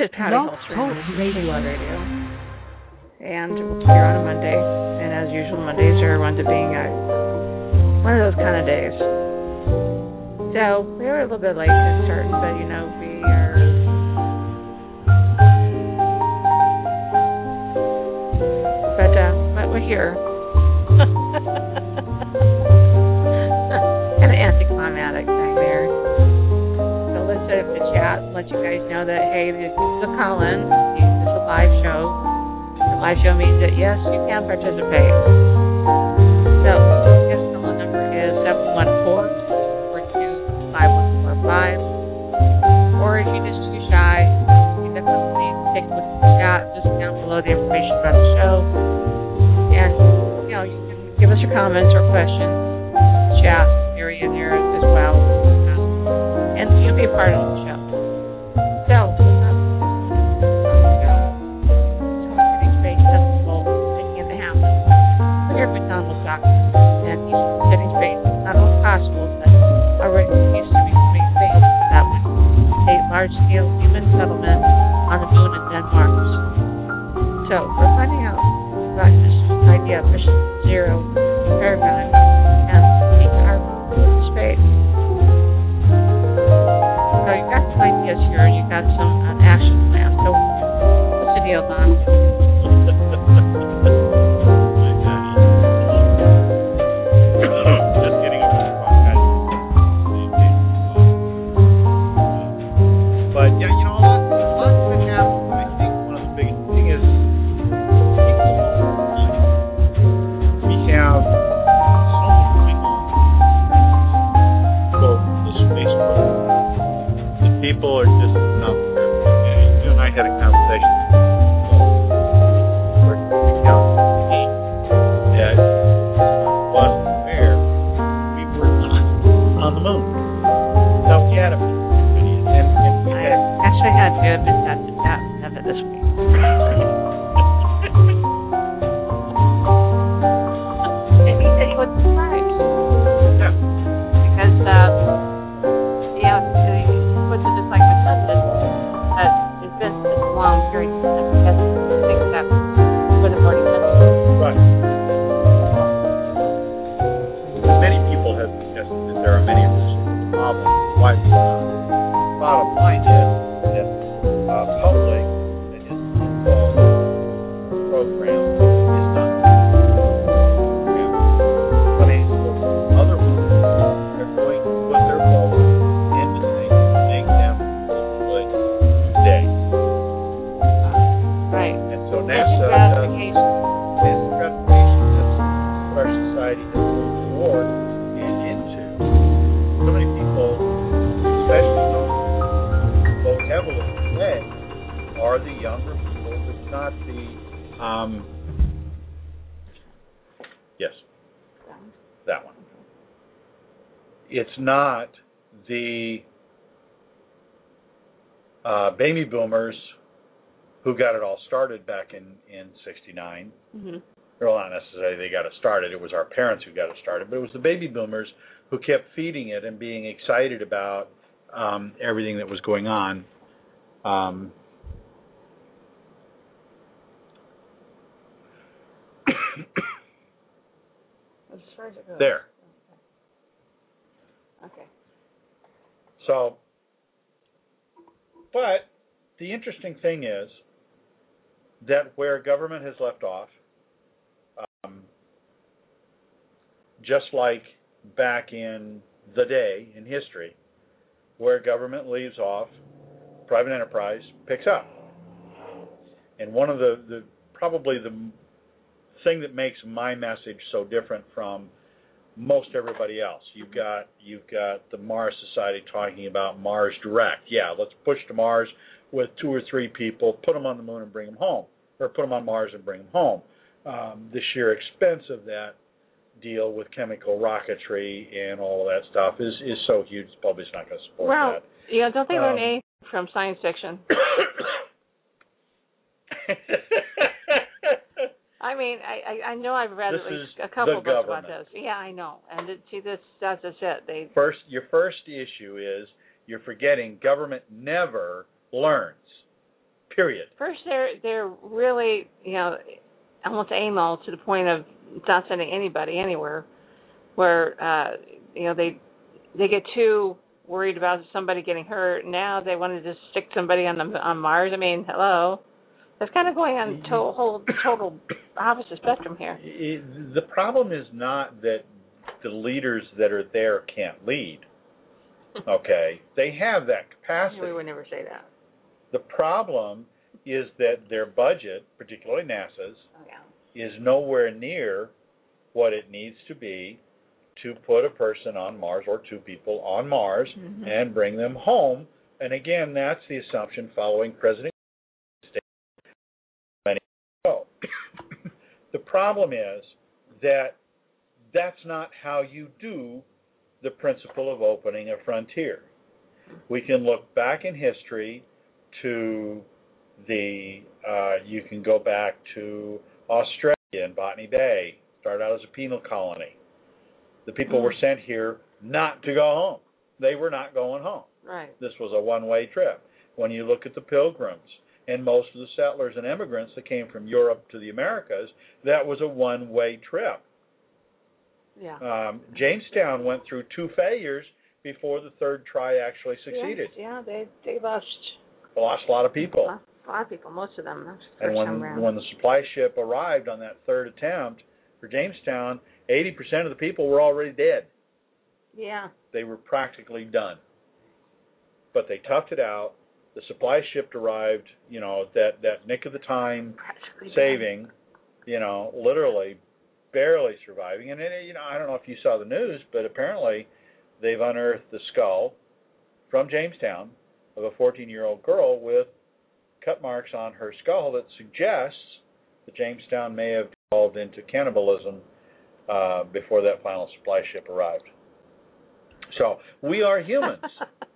is Patty Talk Radio. Radio. And here on a Monday. And as usual, Mondays are one to being a, one of those kind of days. So we were a little bit late to starting, but you know, we are. But, uh, but we're here. Set up the chat let you guys know that, hey, this is a call in. It's a live show. The live show means that, yes, you can participate. So, yes, the phone number is 714-422-5145. Or if you're just too shy, you definitely take a look at the chat just down below the information about the show. And, you know, you can give us your comments or questions, chat area there as well. Um, you'll be a part of the show. So, um, you problem. Baby boomers who got it all started back in in '69 Mm-hmm. well, not necessarily they got it started. It was our parents who got it started, but it was the baby boomers who kept feeding it and being excited about um, everything that was going on. Um, As far as it goes. there. Okay. So, but the interesting thing is that where government has left off, um, just like back in the day in history, where government leaves off, private enterprise picks up. And one of the, the probably the thing that makes my message so different from most everybody else. You've got you've got the Mars Society talking about Mars Direct. Yeah, let's push to Mars with two or three people, put them on the moon and bring them home, or put them on Mars and bring them home. Um, the sheer expense of that deal with chemical rocketry and all of that stuff is is so huge. The public's not going to support Well, that. yeah, don't they learn Um, anything from science fiction? I mean, I, I know I've read This at least a couple books about government. this. Yeah, I know. And it, see, this that's just it. They first, your first issue is you're forgetting government never learns. Period. First, they're they're really you know almost amoral to the point of not sending anybody anywhere. Where uh, you know they they get too worried about somebody getting hurt. Now they want to just stick somebody on the on Mars. I mean, hello. That's kind of going on to whole total opposite spectrum here. It- the problem is not that the leaders that are there can't lead. Okay, they have that capacity. We would never say that. The problem is that their budget, particularly NASA's, Oh yeah. is nowhere near what it needs to be to put a person on Mars or two people on Mars Mhm. and bring them home. And again, that's the assumption following President many ago. the problem is that that's not how you do the principle of opening a frontier. We can look back in history to the uh, you can go back to Australia and Botany Bay, started out as a penal colony. The people were sent here not to go home. They were not going home. Right. This was a one-way trip. When you look at the pilgrims and most of the settlers and immigrants that came from Europe to the Americas, that was a one-way trip. Yeah. Um, Jamestown went through two failures before the third try actually succeeded. Yeah, they they lost Lost a lot of people. lost a lot of people. Most of them. The And when when the supply ship arrived on that third attempt for Jamestown, 80% of the people were already dead. yeah. They were practically done. But they toughed it out. The supply ship arrived, you know, that that nick of the time saving, you know, literally barely surviving. And it, you know, I don't know if you saw the news, but apparently they've unearthed the skull from Jamestown of a 14-year-old girl with cut marks on her skull that suggests that Jamestown may have evolved into cannibalism uh, before that final supply ship arrived. So we are humans,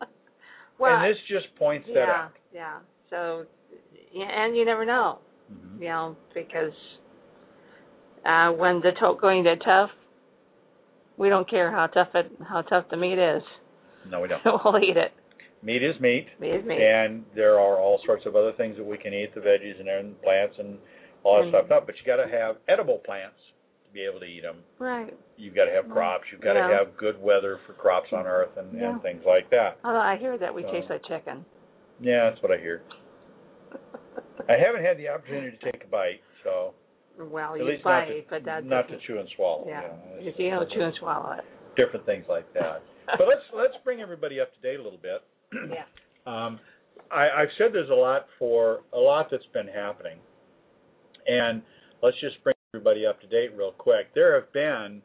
well, and this just points that out. yeah. So, and you never know, Mhm. you know, because uh when the to- going to tough, we don't care how tough it how tough the meat is. No, we don't. we'll eat it. Meat is meat. Meat is meat. And there are all sorts of other things that we can eat, the veggies and plants and all that And- stuff. No, but you got to have edible plants to be able to eat them. right. You've got to have crops. You've got to yeah. have good weather for crops on Earth and, Yeah. and things like that. Although I hear that we So- taste like chicken. Yeah, that's what I hear. I haven't had the opportunity to take a bite, so well, you bite, to, but that not to chew and swallow. Yeah, you know, if you don't chew and swallow it. different things like that. But let's let's bring everybody up to date a little bit. Yeah. Um, I, I've said there's a lot for a lot that's been happening, and let's just bring everybody up to date real quick. There have been,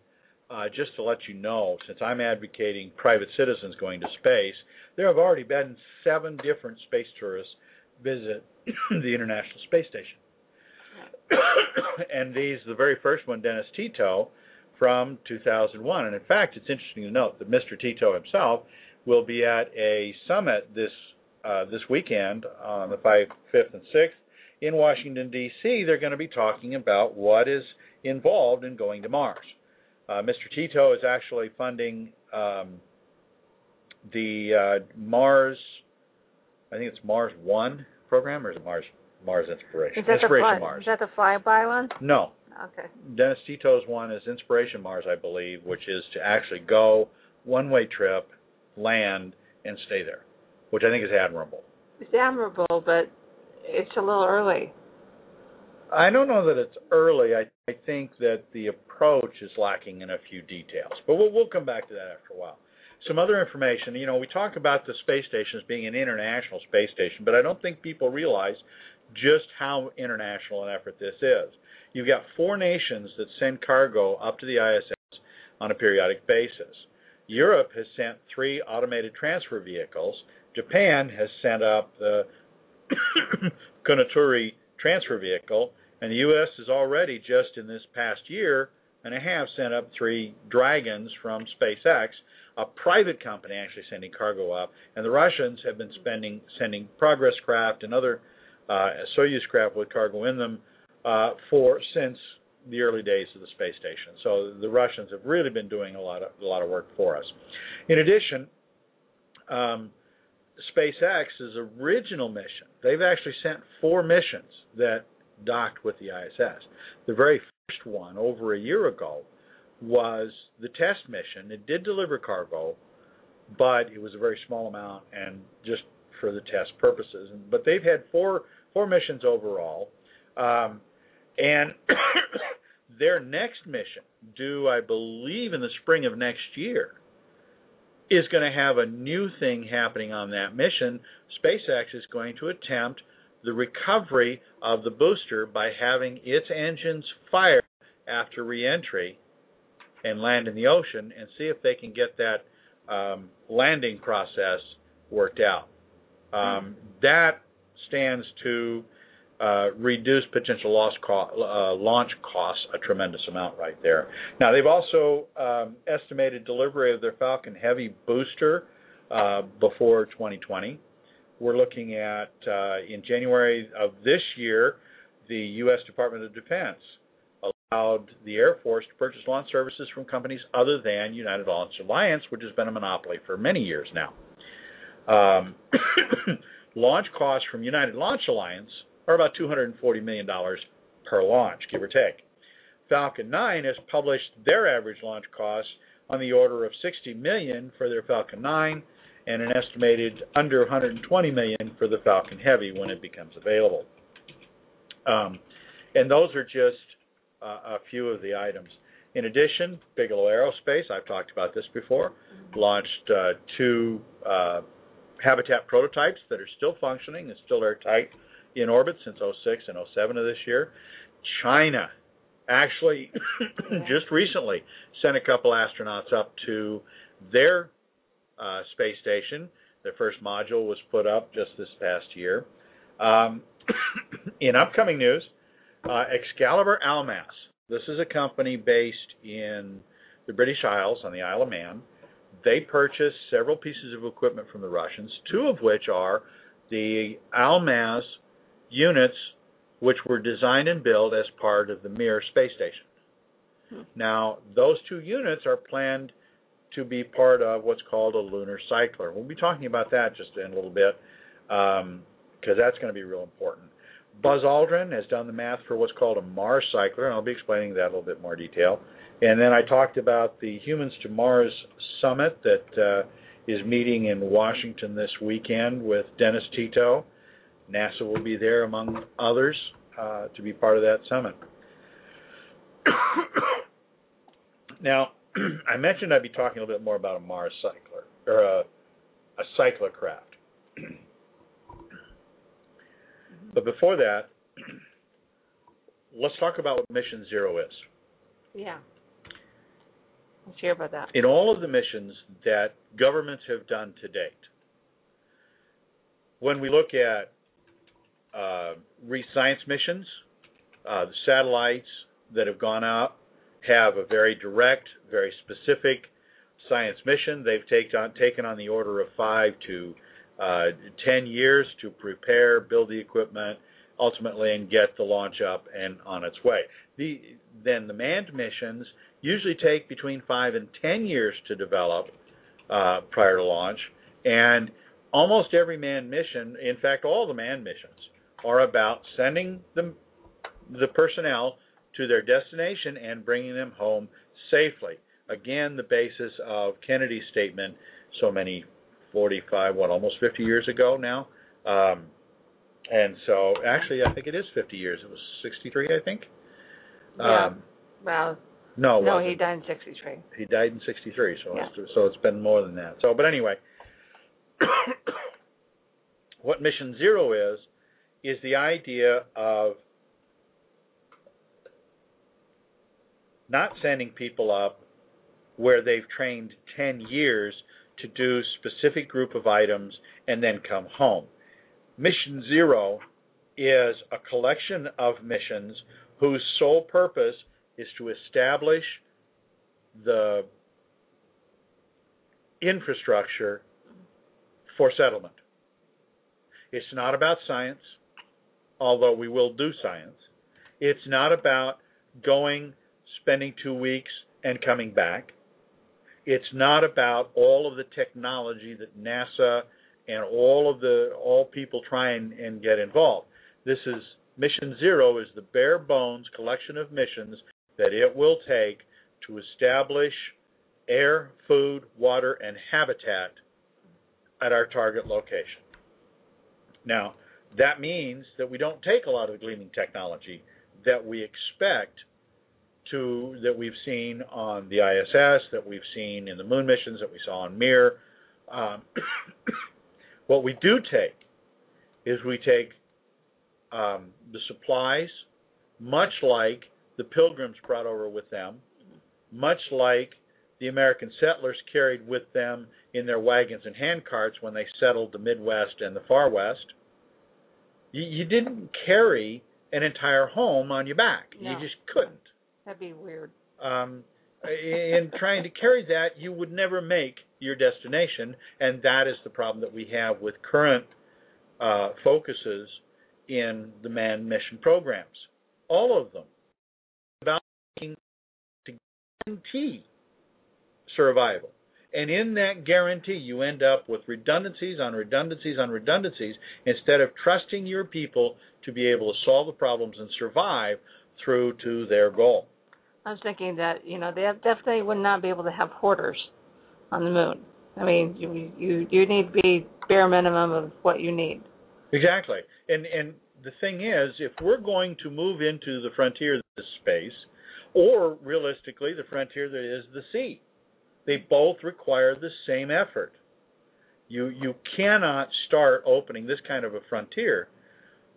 uh, just to let you know, since I'm advocating private citizens going to space, there have already been seven different space tourists visit the International Space Station. and these, the very first one, Dennis Tito, from 2001. And in fact, it's interesting to note that Mr. Tito himself will be at a summit this uh, this weekend on the 5th, 5th, and 6th in Washington D.C. They're going to be talking about what is involved in going to Mars. Uh, Mr. Tito is actually funding um, the uh, Mars, I think it's Mars One program, or is it Mars Mars Inspiration? Is that the Inspiration fly, Mars. Is that the flyby one? No, Okay. Dennis Tito's one is Inspiration Mars, I believe, which is to actually go one way trip, land, and stay there, which I think is admirable. It's admirable, but it's a little early. I don't know that it's early. I, I think that the approach is lacking in a few details, but we'll, we'll come back to that after a while. Some other information, you know, we talk about the space station as being an international space station, but I don't think people realize just how international an effort this is. You've got four nations that send cargo up to the ISS on a periodic basis. Europe has sent three automated transfer vehicles. Japan has sent up the Kounotori transfer vehicle, and the U.S. has already, just in this past year and a half, sent up three Dragons from SpaceX, a private company actually sending cargo up, and the Russians have been spending sending Progress craft and other uh, Soyuz craft with cargo in them uh, for since the early days of the space station. So the Russians have really been doing a lot of a lot of work for us. In addition, um, SpaceX's original mission. They've actually sent four missions that docked with the ISS. The very first one, over a year ago, was the test mission. It did deliver cargo, but it was a very small amount and just for the test purposes. But they've had four four missions overall, um, and their next mission, due I believe in the spring of next year, is going to have a new thing happening on that mission. SpaceX is going to attempt the recovery of the booster by having its engines fire after reentry and land in the ocean and see if they can get that um, landing process worked out. Um, that stands to uh, reduce potential loss co- uh, launch costs a tremendous amount right there. Now they've also um, estimated delivery of their Falcon Heavy booster uh, before 2020. We're looking at uh, in January of this year, the U.S. Department of Defense allowed the Air Force to purchase launch services from companies other than United Launch Alliance, which has been a monopoly for many years now. Um, launch costs from United Launch Alliance are about $240 million per launch, give or take. Falcon 9 has published their average launch costs on the order of $60 million for their Falcon 9 and an estimated under $120 million for the Falcon Heavy when it becomes available. Um, and those are just uh, a few of the items. In addition, Bigelow Aerospace, I've talked about this before, launched uh, two uh, habitat prototypes that are still functioning and still airtight in orbit since 06 and 07 of this year. China actually just recently sent a couple astronauts up to their uh, space station. Their first module was put up just this past year. Um, in upcoming news, uh, Excalibur Almaz. This is a company based in the British Isles on the Isle of Man. They purchased several pieces of equipment from the Russians, two of which are the Almaz units, which were designed and built as part of the Mir space station. Hmm. Now, those two units are planned to be part of what's called a lunar cycler. We'll be talking about that just in a little bit because um, that's going to be real important. Buzz Aldrin has done the math for what's called a Mars cycler, and I'll be explaining that in a little bit more detail. And then I talked about the Humans to Mars Summit that uh, is meeting in Washington this weekend with Dennis Tito. NASA will be there, among others, uh, to be part of that summit. now, I mentioned I'd be talking a little bit more about a Mars cycler, or a, a cyclocraft. But before that, let's talk about what Mission Zero is. Yeah. Let's hear about that. In all of the missions that governments have done to date, when we look at uh, science missions, uh, the satellites that have gone out have a very direct, very specific science mission. They've take on, taken on the order of five to uh, 10 years to prepare, build the equipment, ultimately, and get the launch up and on its way. The, then the manned missions usually take between 5 and 10 years to develop uh, prior to launch, and almost every manned mission, in fact, all the manned missions, are about sending the, the personnel to their destination and bringing them home safely. Again, the basis of Kennedy's statement so many 45, what, almost 50 years ago now. Um, and so, actually, I think it is 50 years. It was 63, I think. Yeah. Um, well. No. No, he died in 63. He died in 63, so yeah. it's, so it's been more than that. So, but anyway, what Mission Zero is is the idea of not sending people up where they've trained 10 years to do specific group of items and then come home. Mission Zero is a collection of missions whose sole purpose is to establish the infrastructure for settlement. It's not about science, although we will do science. It's not about going, spending two weeks, and coming back. It's not about all of the technology that NASA and all of the all people try and, and get involved. This is mission zero is the bare bones collection of missions that it will take to establish air, food, water, and habitat at our target location. Now, that means that we don't take a lot of the gleaming technology that we expect to that we've seen on the ISS, that we've seen in the moon missions, that we saw on Mir. Um, what we do take is we take um, the supplies, much like the pilgrims brought over with them, much like the American settlers carried with them in their wagons and hand carts when they settled the Midwest and the Far West. You, you didn't carry an entire home on your back. No. You just couldn't. That'd be weird. Um, in trying to carry that, you would never make your destination, and that is the problem that we have with current uh, focuses in the manned mission programs. All of them about to guarantee survival. And in that guarantee, you end up with redundancies on redundancies on redundancies instead of trusting your people to be able to solve the problems and survive through to their goal. I was thinking that you know they have, definitely would not be able to have hoarders on the moon. I mean, you you you need to be bare minimum of what you need. Exactly. And and the thing is, if we're going to move into the frontier is space, or realistically the frontier that is the sea, they both require the same effort. You you cannot start opening this kind of a frontier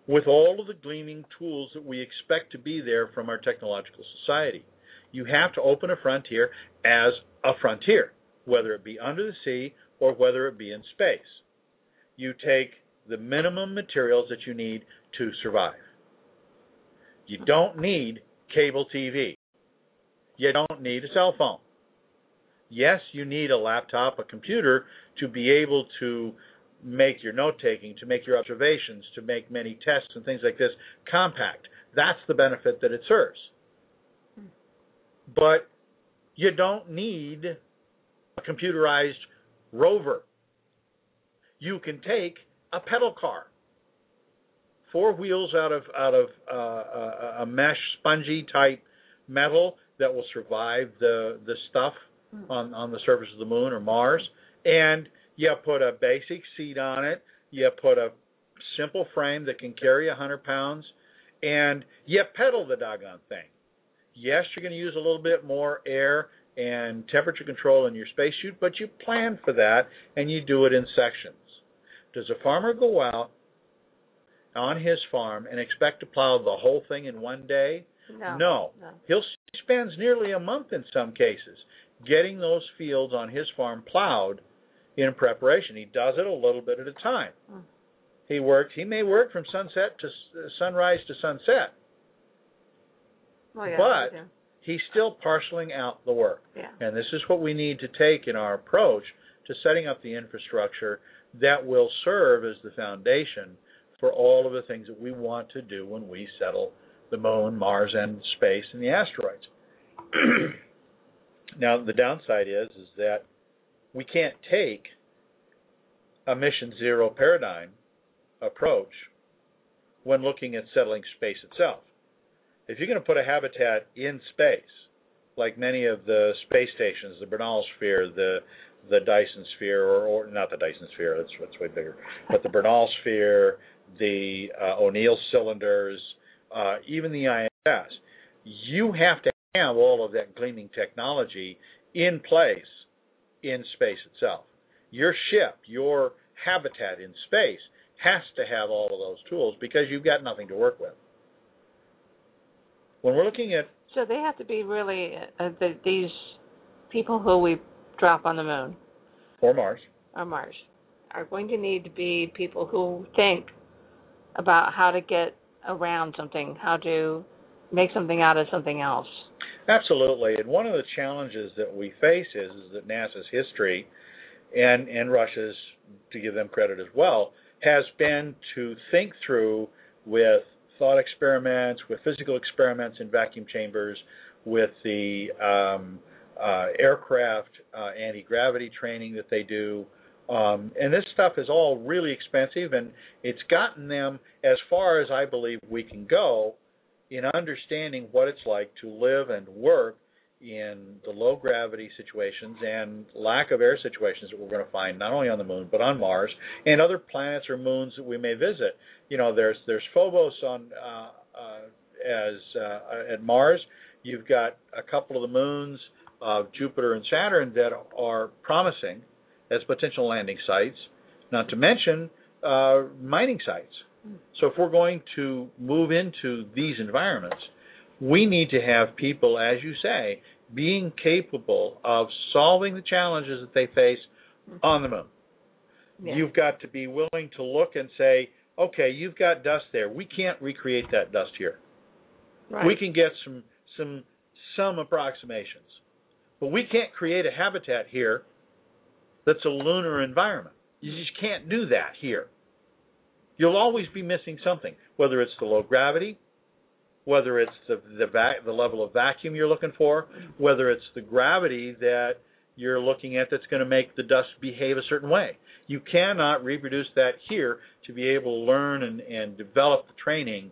with all of the gleaming tools that we expect to be there from our technological society. You have to open a frontier as a frontier, whether it be under the sea or whether it be in space. You take the minimum materials that you need to survive. You don't need cable TV. You don't need a cell phone. Yes, you need a laptop, a computer to be able to make your note taking, to make your observations, to make many tests and things like this compact. That's the benefit that it serves. But you don't need a computerized rover. You can take a pedal car, four wheels out of out of uh, a, a mesh spongy type metal that will survive the the stuff Hmm. on on the surface of the moon or Mars, and you put a basic seat on it. You put a simple frame that can carry a hundred pounds, and you pedal the doggone thing. Yes, you're going to use a little bit more air and temperature control in your spacesuit, but you plan for that and you do it in sections. Does a farmer go out on his farm and expect to plow the whole thing in one day? No. No. no. He'll he spends nearly a month in some cases getting those fields on his farm plowed in preparation. He does it a little bit at a time. Mm. He works. He may work from sunset to s- sunrise to sunset, Well, yeah, but- he's still parceling out the work. yeah. And this is what we need to take in our approach to setting up the infrastructure that will serve as the foundation for all of the things that we want to do when we settle the moon, Mars, and space and the asteroids. now, the downside is is that we can't take a mission zero paradigm approach when looking at settling space itself. If you're going to put a habitat in space, like many of the space stations, the Bernal sphere, the the Dyson sphere, or, or not the Dyson sphere, that's that's way bigger, but the Bernal sphere, the uh, O'Neill cylinders, uh, even the ISS, you have to have all of that gleaming technology in place in space itself. Your ship, your habitat in space has to have all of those tools because you've got nothing to work with. When we're looking at So they have to be really uh, the, these people who we drop on the moon or Mars, or Mars are going to need to be people who think about how to get around something, how to make something out of something else. Absolutely, and one of the challenges that we face is, is that NASA's history, and and Russia's, to give them credit as well, has been to think through with thought experiments, with physical experiments in vacuum chambers, with the um, uh, aircraft uh, anti gravity training that they do, Um, and this stuff is all really expensive, and it's gotten them as far as I believe we can go in understanding what it's like to live and work in the low gravity situations and lack of air situations that we're going to find not only on the moon but on Mars and other planets or moons that we may visit. You know, there's there's Phobos on uh, uh, as uh, at Mars. You've got a couple of the moons of Jupiter and Saturn that are promising as potential landing sites, not to mention uh, mining sites. So if we're going to move into these environments, we need to have people, as you say, being capable of solving the challenges that they face on the moon. Yeah. You've got to be willing to look and say, okay, you've got dust there. We can't recreate that dust here. right. We can get some some some approximations, but we can't create a habitat here that's a lunar environment. You just can't do that here. You'll always be missing something, whether it's the low gravity, whether it's the the, va- the level of vacuum you're looking for, whether it's the gravity that you're looking at that's going to make the dust behave a certain way. You cannot reproduce that here to be able to learn and, and develop the training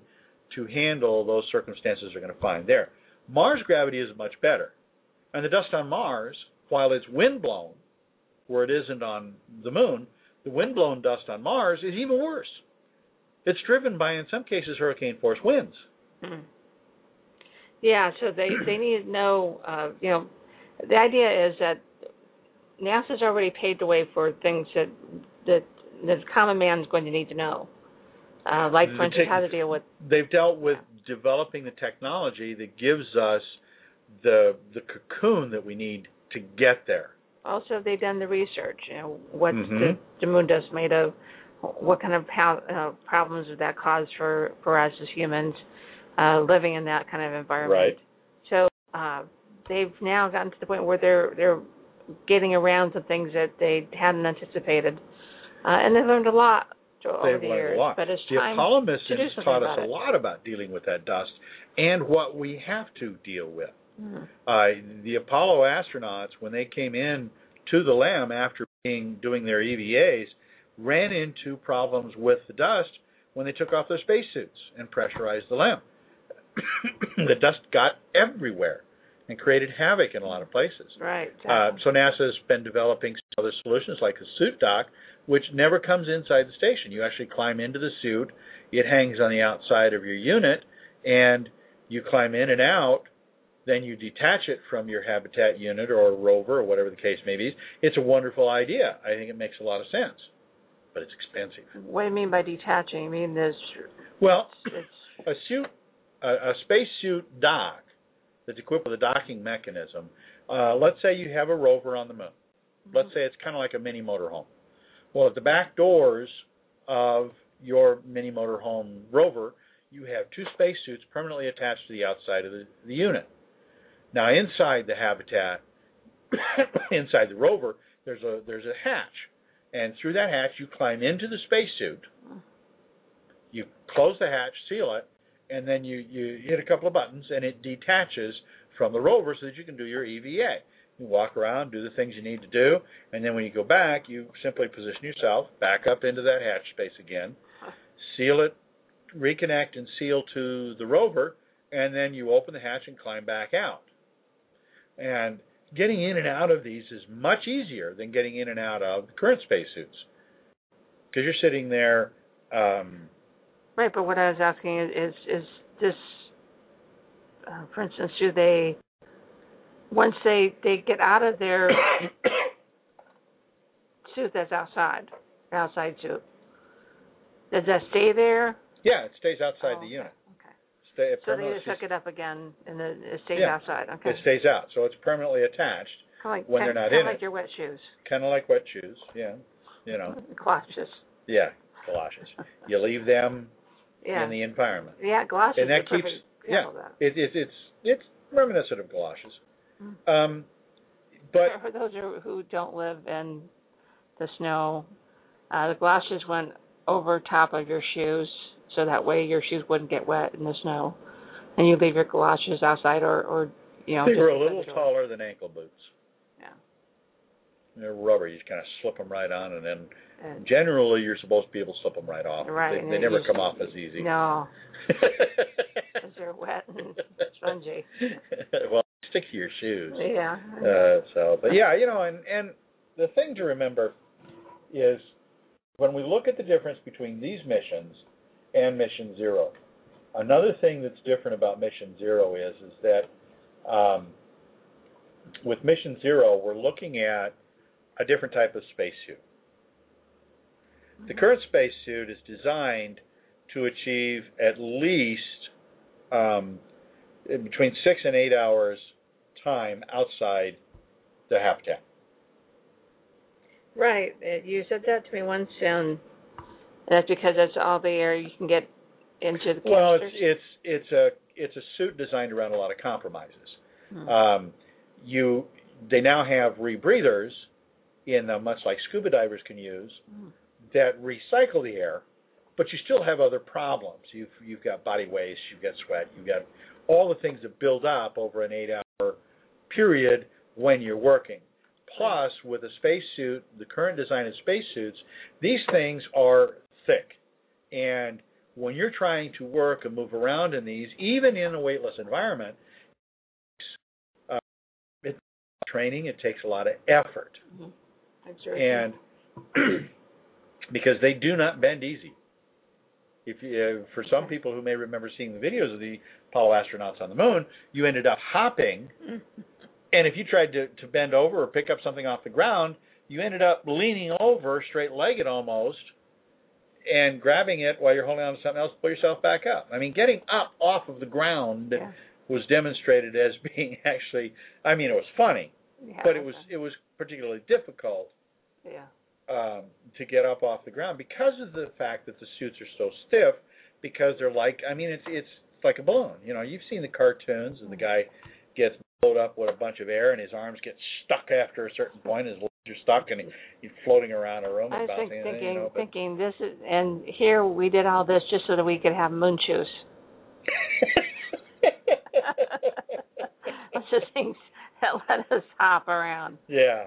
to handle those circumstances you're going to find there. Mars gravity is much better. And the dust on Mars, while it's windblown, where it isn't on the moon, the windblown dust on Mars is even worse. It's driven by, in some cases, hurricane force winds. Hmm. Yeah, so they they need to know. Uh, you know, the idea is that NASA's already paved the way for things that that the common man's going to need to know. Uh, like, for instance, how to deal with. They've dealt with developing the technology that gives us the the cocoon that we need to get there. Also, they've done the research. You know, what's the, Mhm. the moon dust made of? What kind of pow- uh, problems would that cause for for us as humans uh, living in that kind of environment? Right. So uh, they've now gotten to the point where they're they're getting around some things that they hadn't anticipated, uh, and they've learned a lot over They've the learned years. a lot. But it's the time Apollo missions something taught us a it. lot about dealing with that dust and what we have to deal with. Mhm. Uh, the Apollo astronauts, when they came in to the LEM after being doing their EVAs, ran into problems with the dust when they took off their spacesuits and pressurized the LEM. the dust got everywhere and created havoc in a lot of places. Right. Uh, so NASA's been developing other solutions like a suit dock, which never comes inside the station. You actually climb into the suit. It hangs on the outside of your unit, and you climb in and out. Then you detach it from your habitat unit or rover or whatever the case may be. It's a wonderful idea. I think it makes a lot of sense, but it's expensive. what do you mean by detaching? You mean this? Well, It's a suit, a, a spacesuit dock that's equipped with a docking mechanism. Uh, let's say you have a rover on the moon. Let's say it's kind of like a mini motorhome. Well, at the back doors of your mini motorhome rover, you have two spacesuits permanently attached to the outside of the, the unit. Now, inside the habitat, inside the rover, there's a there's a hatch, and through that hatch you climb into the spacesuit. You close the hatch, seal it, and then you you hit a couple of buttons, and it detaches from the rover so that you can do your EVA. You walk around, do the things you need to do, and then when you go back, you simply position yourself back up into that hatch space again, seal it, reconnect and seal to the rover, and then you open the hatch and climb back out. And getting in and out of these is much easier than getting in and out of the current spacesuits because you're sitting there. Um, right. But what I was asking is is, is this, uh, for instance, do they once they they get out of their suit that's outside, outside suit, does that stay there? yeah, it stays outside Oh, the unit. Stay, it So they just hook it up again, and then it stays Yeah. outside. Okay. it stays out, so it's permanently attached, kind of like when they're not kinda in like it. your wet shoes, kind of like wet shoes. Yeah, you know, galoshes. yeah, galoshes. You leave them Yeah. in the environment. yeah, galoshes. and that keeps- Yeah. It, it, it's it's reminiscent of galoshes. Mm. Um, but for, those who who don't live in the snow, uh, the galoshes went over top of your shoes, so that way your shoes wouldn't get wet in the snow, and you leave your galoshes outside or or you know. they were a little taller than ankle boots. Yeah. They're rubber. You just kind of slip them right on, and then And, generally you're supposed to be able to slip them right off. Right, They, they never come off as easy. no, because they're wet and spongy. well, stick to your shoes. Yeah. Uh, so, but yeah, you know, and and the thing to remember is when we look at the difference between these missions and Mission Zero. Another thing that's different about Mission Zero is is that um, with Mission Zero, we're looking at a different type of spacesuit. The current spacesuit is designed to achieve at least um, between six and eight hours time outside the habitat. Right. uh, You said that to me once, and that's because that's all the air you can get into the Well, it's it's it's a it's a suit designed around a lot of compromises. Hmm. Um, you they now have rebreathers in them, much like scuba divers can use, Hmm. that recycle the air, but you still have other problems. You've you've got body waste, you've got sweat, you've got all the things that build up over an eight-hour period when you're working. Plus, with a spacesuit, the current design of spacesuits, these things are thick, and when you're trying to work and move around in these, even in a weightless environment, uh, it training. It takes a lot of effort Mhm. That's very and because they do not bend easy. If you, uh, for some people who may remember seeing the videos of the Apollo astronauts on the moon, you ended up hopping, and if you tried to, to bend over or pick up something off the ground, you ended up leaning over, straight-legged almost, and grabbing it while you're holding on to something else to pull yourself back up. I mean, getting up off of the ground yeah. was demonstrated as being actually. I mean, it was funny, Yeah, but it was it was particularly difficult Yeah. um, to get up off the ground because of the fact that the suits are so stiff. Because they're like, I mean, it's it's like a balloon. You know, you've seen the cartoons, and the guy gets blowed up with a bunch of air, and his arms get stuck after a certain point. His are stuck, and he's floating around a room I was bouncing. thinking, you know, thinking this is, and here we did all this just so that we could have moon shoes. Those are things that let us hop around. yeah,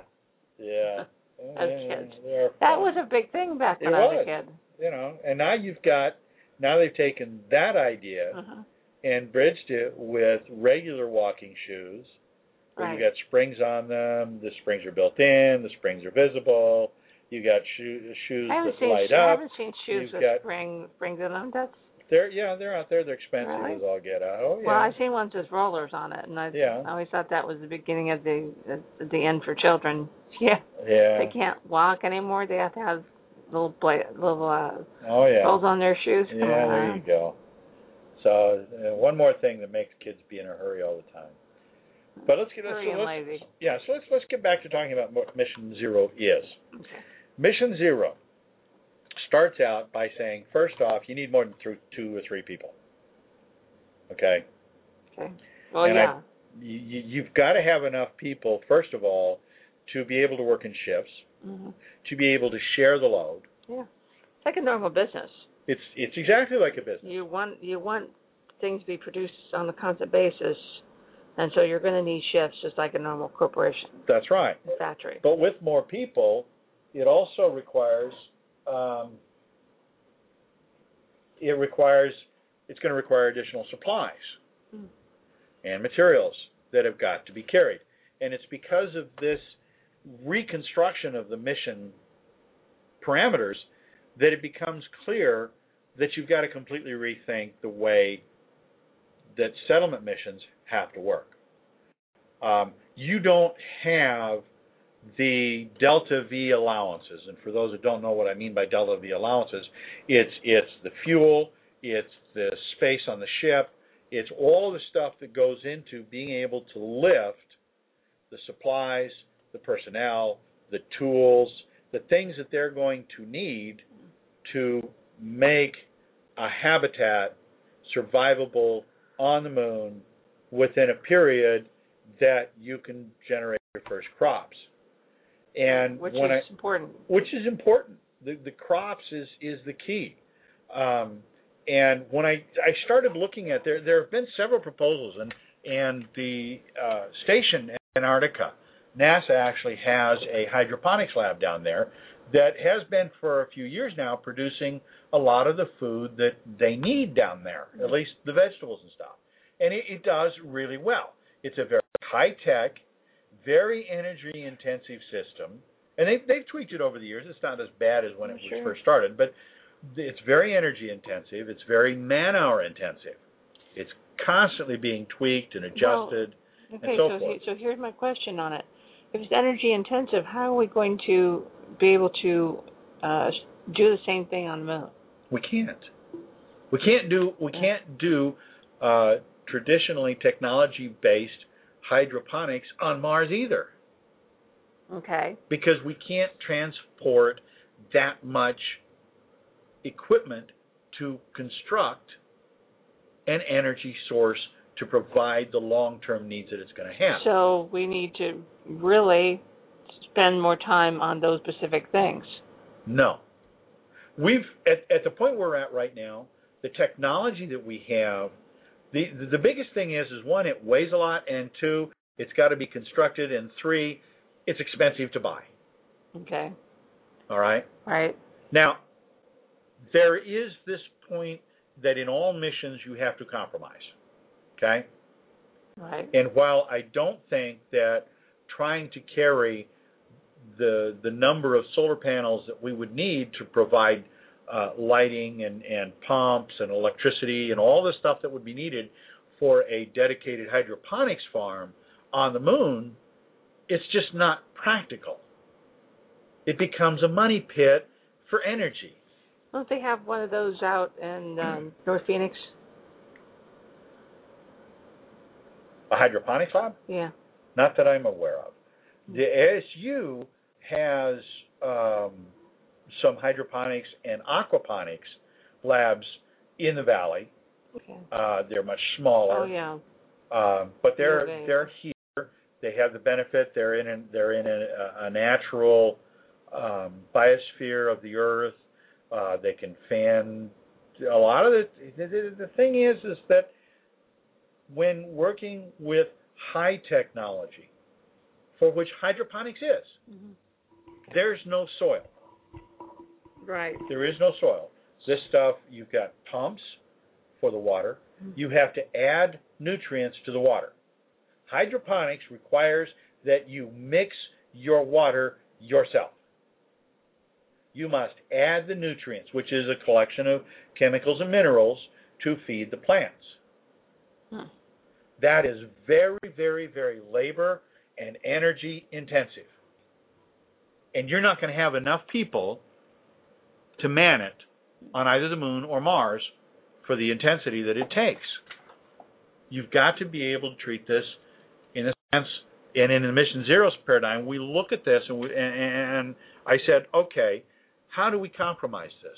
yeah. As kids. That was a big thing back It when I was was. a kid. you know, and now you've got now they've taken that idea Mhm. and bridged it with regular walking shoes. Right. You got springs on them. The springs are built in. The springs are visible. You got shoe, shoes that seen light I haven't seen shoes You've with got- spring springs in them. That's They're yeah, they're out there. They're expensive Really? as all get out. Oh yeah. well, I've seen ones with rollers on it, and I, Yeah. I always thought that was the beginning of the the, the end for children. Yeah, yeah. they can't walk anymore. They have to have little bla- little uh, oh yeah. holes on their shoes. Yeah, there you go. So uh, one more thing that makes kids be in a hurry all the time. But let's get Hurry so let's, yeah. So let's let's get back to talking about what Mission Zero is. Okay. Mission Zero starts out by saying, first off, you need more than th- two or three people. Okay, Okay. Well, And yeah. you, you- you've got to have enough people, first of all, to be able to work in shifts, hmm to be able to share the load. Yeah. It's like a normal business. It's it's exactly like a business. You want you want things to be produced on a constant basis, and so you're going to need shifts just like a normal corporation That's right. factory. But with more people, it also requires um, it requires it's going to require additional supplies Hmm. and materials that have got to be carried. And it's because of this reconstruction of the mission parameters that it becomes clear that you've got to completely rethink the way that settlement missions have to work. Um, you don't have the delta V allowances, and for those that don't know what I mean by delta V allowances, it's it's the fuel, it's the space on the ship, it's all the stuff that goes into being able to lift the supplies, the personnel, the tools, the things that they're going to need to make a habitat survivable on the moon within a period that you can generate your first crops. And which is I important. which is important. The the crops is is the key. Um, and when I I started looking at there there have been several proposals and and the uh, station in Antarctica NASA actually has a hydroponics lab down there that has been for a few years now producing a lot of the food that they need down there, at mm-hmm. least the vegetables and stuff. And it, it does really well. It's a very high tech, very energy intensive system. And they've, they've tweaked it over the years. It's not as bad as when it Sure. was first started, but it's very energy intensive. It's very man hour intensive. It's constantly being tweaked and adjusted. Okay, so so forth. he- so here's my question on it. If it's energy intensive, how are we going to be able to uh, do the same thing on the moon? We can't. We can't do we can't do uh, traditionally technology based hydroponics on Mars either Okay. because we can't transport that much equipment to construct an energy source to provide the long term needs that it's going to have. So we need to really spend more time on those specific things. No. We've at, at the point we're at right now, the technology that we have, the the biggest thing is is one, it weighs a lot, and two, it's got to be constructed, and three, it's expensive to buy. Okay. All right. Right. Now, there is this point that in all missions you have to compromise. Okay. Right. And while I don't think that trying to carry the the number of solar panels that we would need to provide uh, lighting and, and pumps and electricity and all the stuff that would be needed for a dedicated hydroponics farm on the moon, it's just not practical. It becomes a money pit for energy. Don't they have one of those out in um, North Phoenix? A hydroponics lab? Yeah. Not that I'm aware of. The ASU has um, some hydroponics and aquaponics labs in the valley. Okay. Uh, they're much smaller, Oh yeah. um, but they're Okay. they're here. They have the benefit. They're in an, they're in a, a natural um, biosphere of the earth. Uh, they can fan a lot of it. The, the, the thing is, is that when working with high technology, for which hydroponics is, Mhm. There's no soil. Right. There is no soil. This stuff, you've got pumps for the water. You have to add nutrients to the water. Hydroponics requires that you mix your water yourself. You must add the nutrients, which is a collection of chemicals and minerals to feed the plants. Hmm. That is very, very, very labor and energy intensive. And you're not going to have enough people to man it on either the moon or Mars for the intensity that it takes. You've got to be able to treat this in a sense. And in the mission zeros paradigm, we look at this and, we, and, I said, okay, how do we compromise this?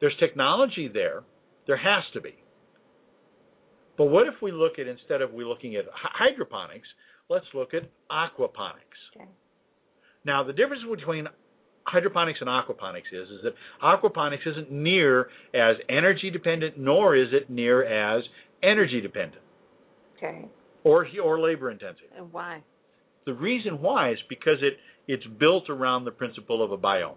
There's technology there. There has to be. But what if we look at instead of we looking at hydroponics, let's look at aquaponics. Okay. Now, the difference between hydroponics and aquaponics is is that aquaponics isn't near as energy dependent, nor is it near as energy dependent Okay. or or labor intensive. And why? The reason why is because it it's built around the principle of a biome.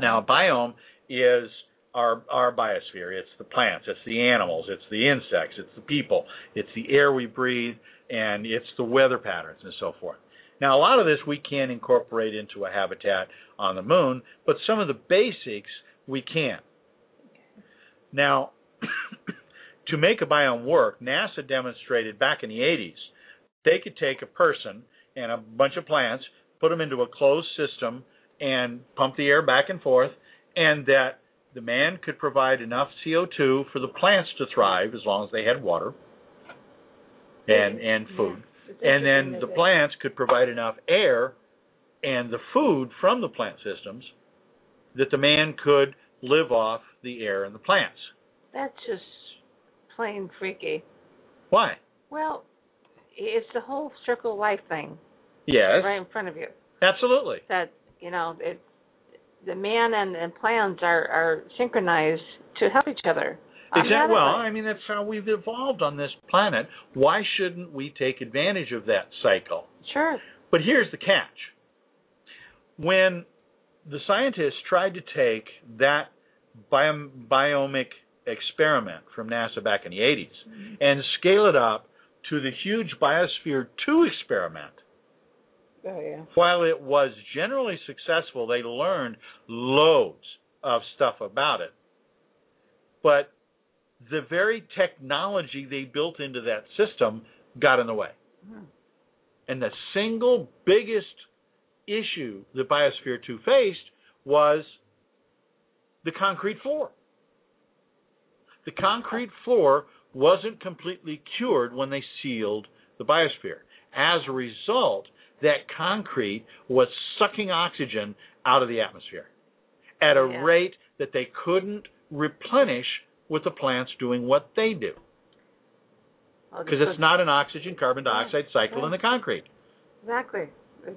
Now, a biome is our our biosphere. It's the plants, it's the animals, it's the insects, it's the people, it's the air we breathe, and it's the weather patterns and so forth. Now, a lot of this we can incorporate into a habitat on the moon, but some of the basics we can't. Now, to make a biome work, NASA demonstrated back in the 80s they could take a person and a bunch of plants, put them into a closed system, and pump the air back and forth, and that the man could provide enough CO2 for the plants to thrive as long as they had water and and food. And then the plants could provide enough air and the food from the plant systems that the man could live off the air and the plants. That's just plain freaky. Why? Well, it's the whole circle of life thing Yes, right in front of you. absolutely. That you know, it, the man and, and plants are are synchronized to help each other. Exactly. Well. I mean that's how we've evolved on this planet. Why shouldn't we take advantage of that cycle? sure. But here's the catch. When the scientists tried to take that biom- biomic experiment from NASA back in the 80s and scale it up to the huge Biosphere 2 experiment, Oh yeah. while it was generally successful, they learned loads of stuff about it. But the very technology they built into that system got in the way. Mhm. And the single biggest issue that Biosphere 2 faced was the concrete floor. The concrete floor wasn't completely cured when they sealed the biosphere. As a result, that concrete was sucking oxygen out of the atmosphere at a Yeah. rate that they couldn't replenish with the plants doing what they do oh, because it's not an oxygen carbon dioxide cycle in the concrete. exactly. It's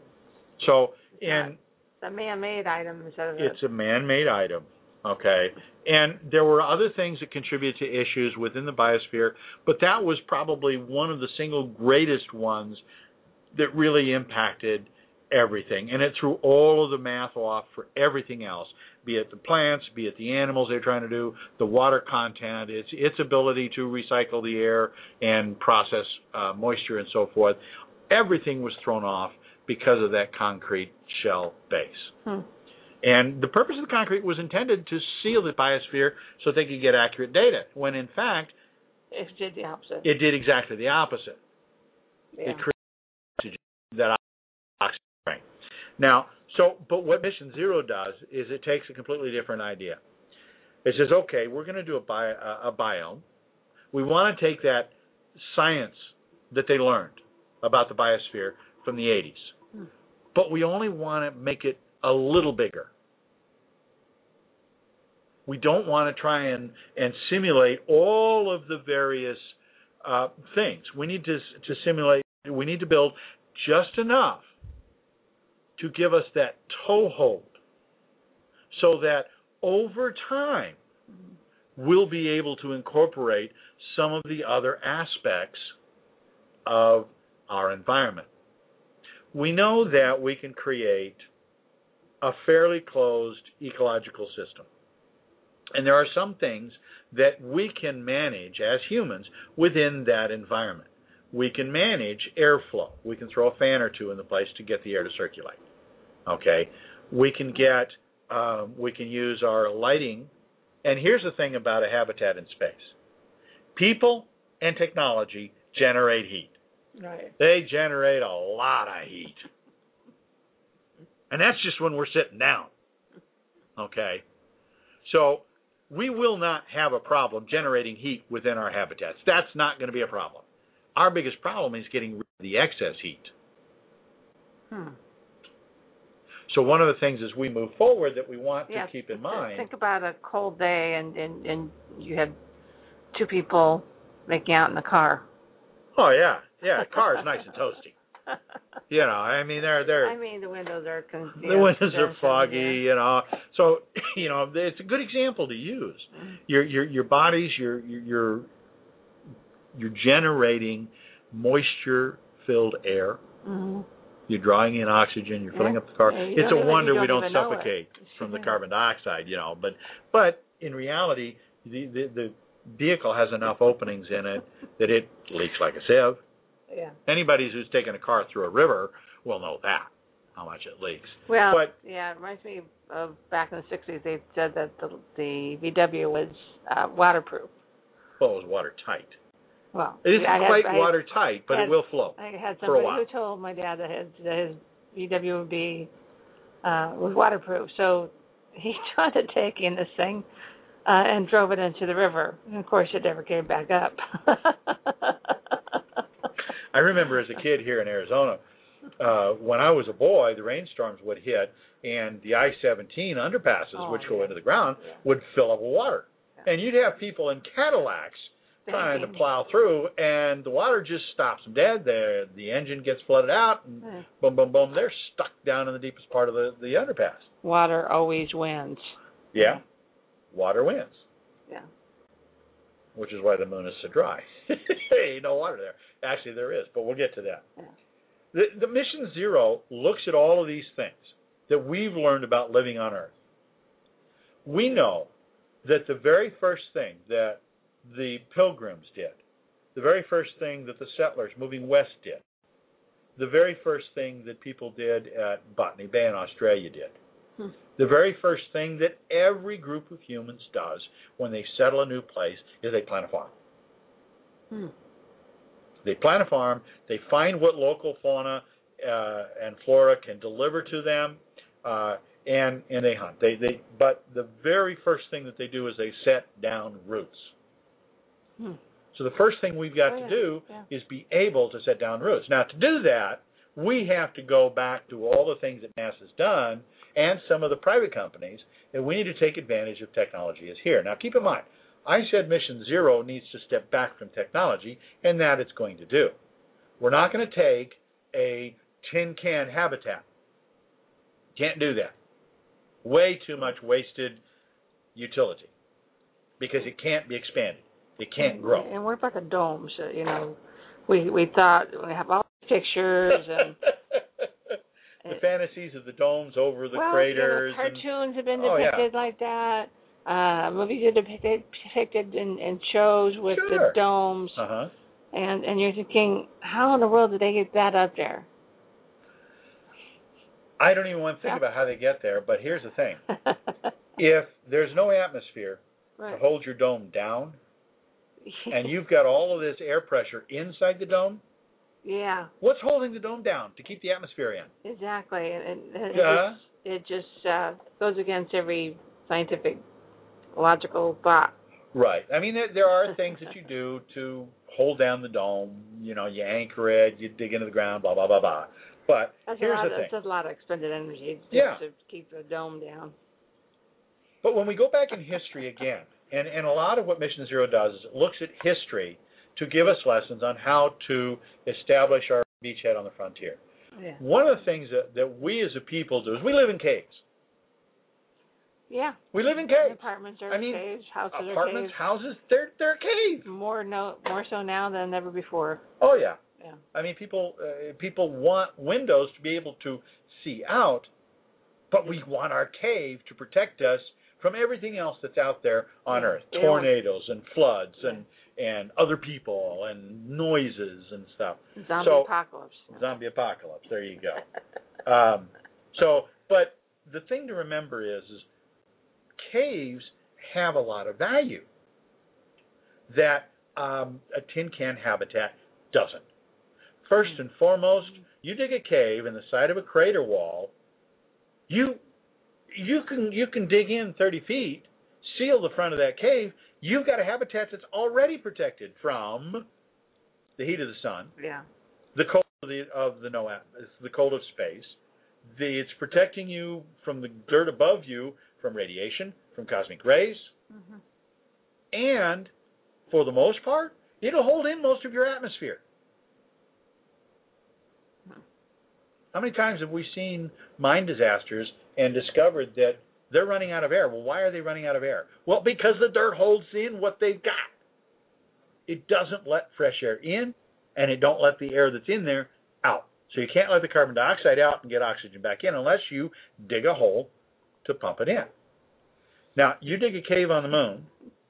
So, It's and a man-made item instead of a- it's a man-made item. Okay, and there were other things that contributed to issues within the biosphere, but that was probably one of the single greatest ones that really impacted everything, and it threw all of the math off for everything else. Be it the plants, be it the animals they're trying to do, the water content, its its ability to recycle the air and process uh, moisture and so forth. Everything was thrown off because of that concrete shell base. Hmm. And the purpose of the concrete was intended to seal the biosphere so they could get accurate data, when in fact It did the opposite. it did exactly the opposite. yeah. It created oxygen, that oxygen ring. Now, so, but what Mission Zero does is it takes a completely different idea. It says, okay, we're going to do a, a, a biome. We want to take that science that they learned about the biosphere from the 80s, Hmm. but we only want to make it a little bigger. We don't want to try and, and simulate all of the various uh, things. We need to to simulate. We need to build just enough to give us that toehold, so that over time we'll be able to incorporate some of the other aspects of our environment. We know that we can create a fairly closed ecological system. And there are some things that we can manage as humans within that environment. We can manage airflow. We can throw a fan or two in the place to get the air to circulate. Okay, we can get um, we can use our lighting. And here's the thing about a habitat in space: people and technology generate heat. Right. They generate a lot of heat. And that's just when we're sitting down. Okay? So we will not have a problem generating heat within our habitats. That's not going to be a problem. Our biggest problem is getting rid of the excess heat. Hmm. So one of the things as we move forward that we want Yeah, to keep in mind. Think about a cold day and and and you have two people making out in the car. Oh yeah, yeah. The car is nice and toasty. You know, I mean they're they're I mean, the windows are con- the know, windows are foggy, you know. So you know, it's a good example to use. Your your your bodies, your your you're, generating moisture filled air. Mhm. You're drawing in oxygen. You're filling Yeah. up the car. Yeah, it's a wonder we don't don't know it. suffocate from the carbon dioxide, you know. But but in reality, the, the the vehicle has enough openings in it that it leaks like a sieve. Yeah. Anybody who's taken a car through a river will know that how much it leaks. Well, But- yeah, it reminds me of back in the '60s. They said that the the VW was uh, waterproof. Well, it was watertight. Well, It isn't I quite had- watertight, but I it will flow. I had somebody who told my dad that his that his VW would be uh was waterproof. So he tried to take in this thing uh and drove it into the river. And of course it never came back up. I remember as a kid here in Arizona, uh, when I was a boy, the rainstorms would hit, and the I-17 underpasses, Oh, which go into the ground, Yeah. would fill up with water, Yeah. and you'd have people in Cadillacs trying to plow through, and the water just stops them dead. The the engine gets flooded out, and Yeah. boom, boom, boom, they're stuck down in the deepest part of the the underpass. Water always wins. Yeah, water wins, Yeah. which is why the moon is so dry. Ain't no water there. Actually, there is, but we'll get to that. Yeah. The, the mission zero looks at all of these things that we've learned about living on Earth. We know that the very first thing that the pilgrims did, the very first thing that the settlers moving west did, the very first thing that people did at Botany Bay in Australia did, Hmm. the very first thing that every group of humans does when they settle a new place is they plant a farm. Hmm. They plant a farm. They find what local fauna uh, and flora can deliver to them, uh, and and they hunt. They they but the very first thing that they do is they set down roots. Hmm. So the first thing we've got to do yeah. is be able to set down roots. Now to do that, we have to go back to all the things that NASA's done and some of the private companies, and we need to take advantage of technology as here. Now keep in mind, I said Mission Zero needs to step back from technology, and that it's going to do. We're not going to take a tin can habitat. Can't do that. Way too much wasted utility because it can't be expanded. It can't grow. And what about the domes? You know, we we thought we have all these pictures and the fantasies of the domes over the well, craters. You know, and- cartoons have been Oh, yeah. depicted like that. Uh, movies are depicted, depicted in, in shows with Sure. the domes, uh-huh. and and you're thinking, how in the world did they get that up there? I don't even want to think Yeah. about how they get there, but here's the thing. If there's no atmosphere to hold your dome down, and you've got all of this air pressure inside the dome, yeah, what's holding the dome down to keep the atmosphere in? exactly, and, and it Yeah. just, it just uh, goes against every scientific logical thought. Right. I mean, there, there are things that you do to hold down the dome. You know, you anchor it, you dig into the ground, blah blah blah blah. But That's here's a lot. the thing. That's a lot of expended energy Yeah. to keep the dome down. But when we go back in history again, and, and a lot of what Mission Zero does is it looks at history to give us lessons on how to establish our beachhead on the frontier. Yeah. One of the things that, that we as a people do is we live in caves. Yeah. We live in caves. Apartments are I mean, caves. Houses Apartments, are houses, they're they're caves. caves. More no, more so now than ever before. Oh yeah. Yeah. I mean, people uh, people want windows to be able to see out, but we want our cave to protect us from everything else that's out there on Yeah. Earth: tornadoes and floods and and other people and noises and stuff. Zombie So- apocalypse. Zombie apocalypse. There you go. Um, so, but the thing to remember is, is caves have a lot of value that um, a tin can habitat doesn't. First and foremost, you dig a cave in the side of a crater wall, you you can you can dig in 30 feet, seal the front of that cave. You've got a habitat that's already protected from the heat of the sun, yeah. the cold of the of the no the cold of space. The it's protecting you from the dirt above you from radiation, from cosmic rays, hmm and for the most part, it'll hold in most of your atmosphere. How many times have we seen mine disasters and discovered that they're running out of air? Well, why are they running out of air? Well, because the dirt holds in what they've got. It doesn't let fresh air in, and it don't let the air that's in there out. So you can't let the carbon dioxide out and get oxygen back in unless you dig a hole to pump it in. Now, you dig a cave on the moon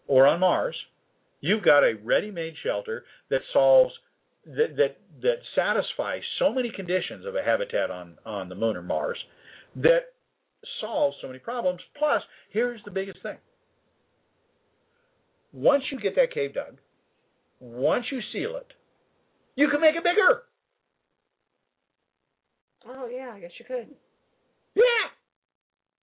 or on Mars, you've got a ready-made shelter that solves that that that satisfies so many conditions of a habitat on on the moon or Mars that solves so many problems. Plus, here's the biggest thing. Once you get that cave dug, once you seal it, you can make it bigger. Oh yeah, I guess you could. Yeah.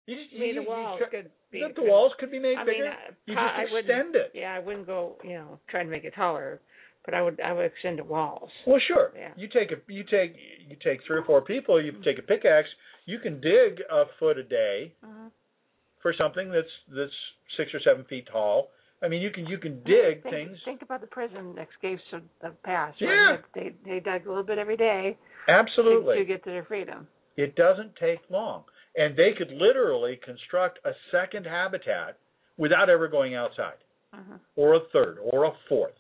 You just, Maybe you, the walls try- could be. the, the walls could be made I mean, bigger. uh, you pro- I extend it. Yeah, I wouldn't go. You know, try to make it taller, but I would. I would extend the walls. Well, sure. Yeah. You take a you take you take three or four people. You take a pickaxe. You can dig a foot a day Uh-huh. for something that's that's six or seven feet tall. I mean, you can you can dig think, things. Think about the prison escapes of the past. Yeah. They they dug a little bit every day to, Absolutely, to get to their freedom. it doesn't take long, and they could literally construct a second habitat without ever going outside, Uh-huh. or a third, or a fourth.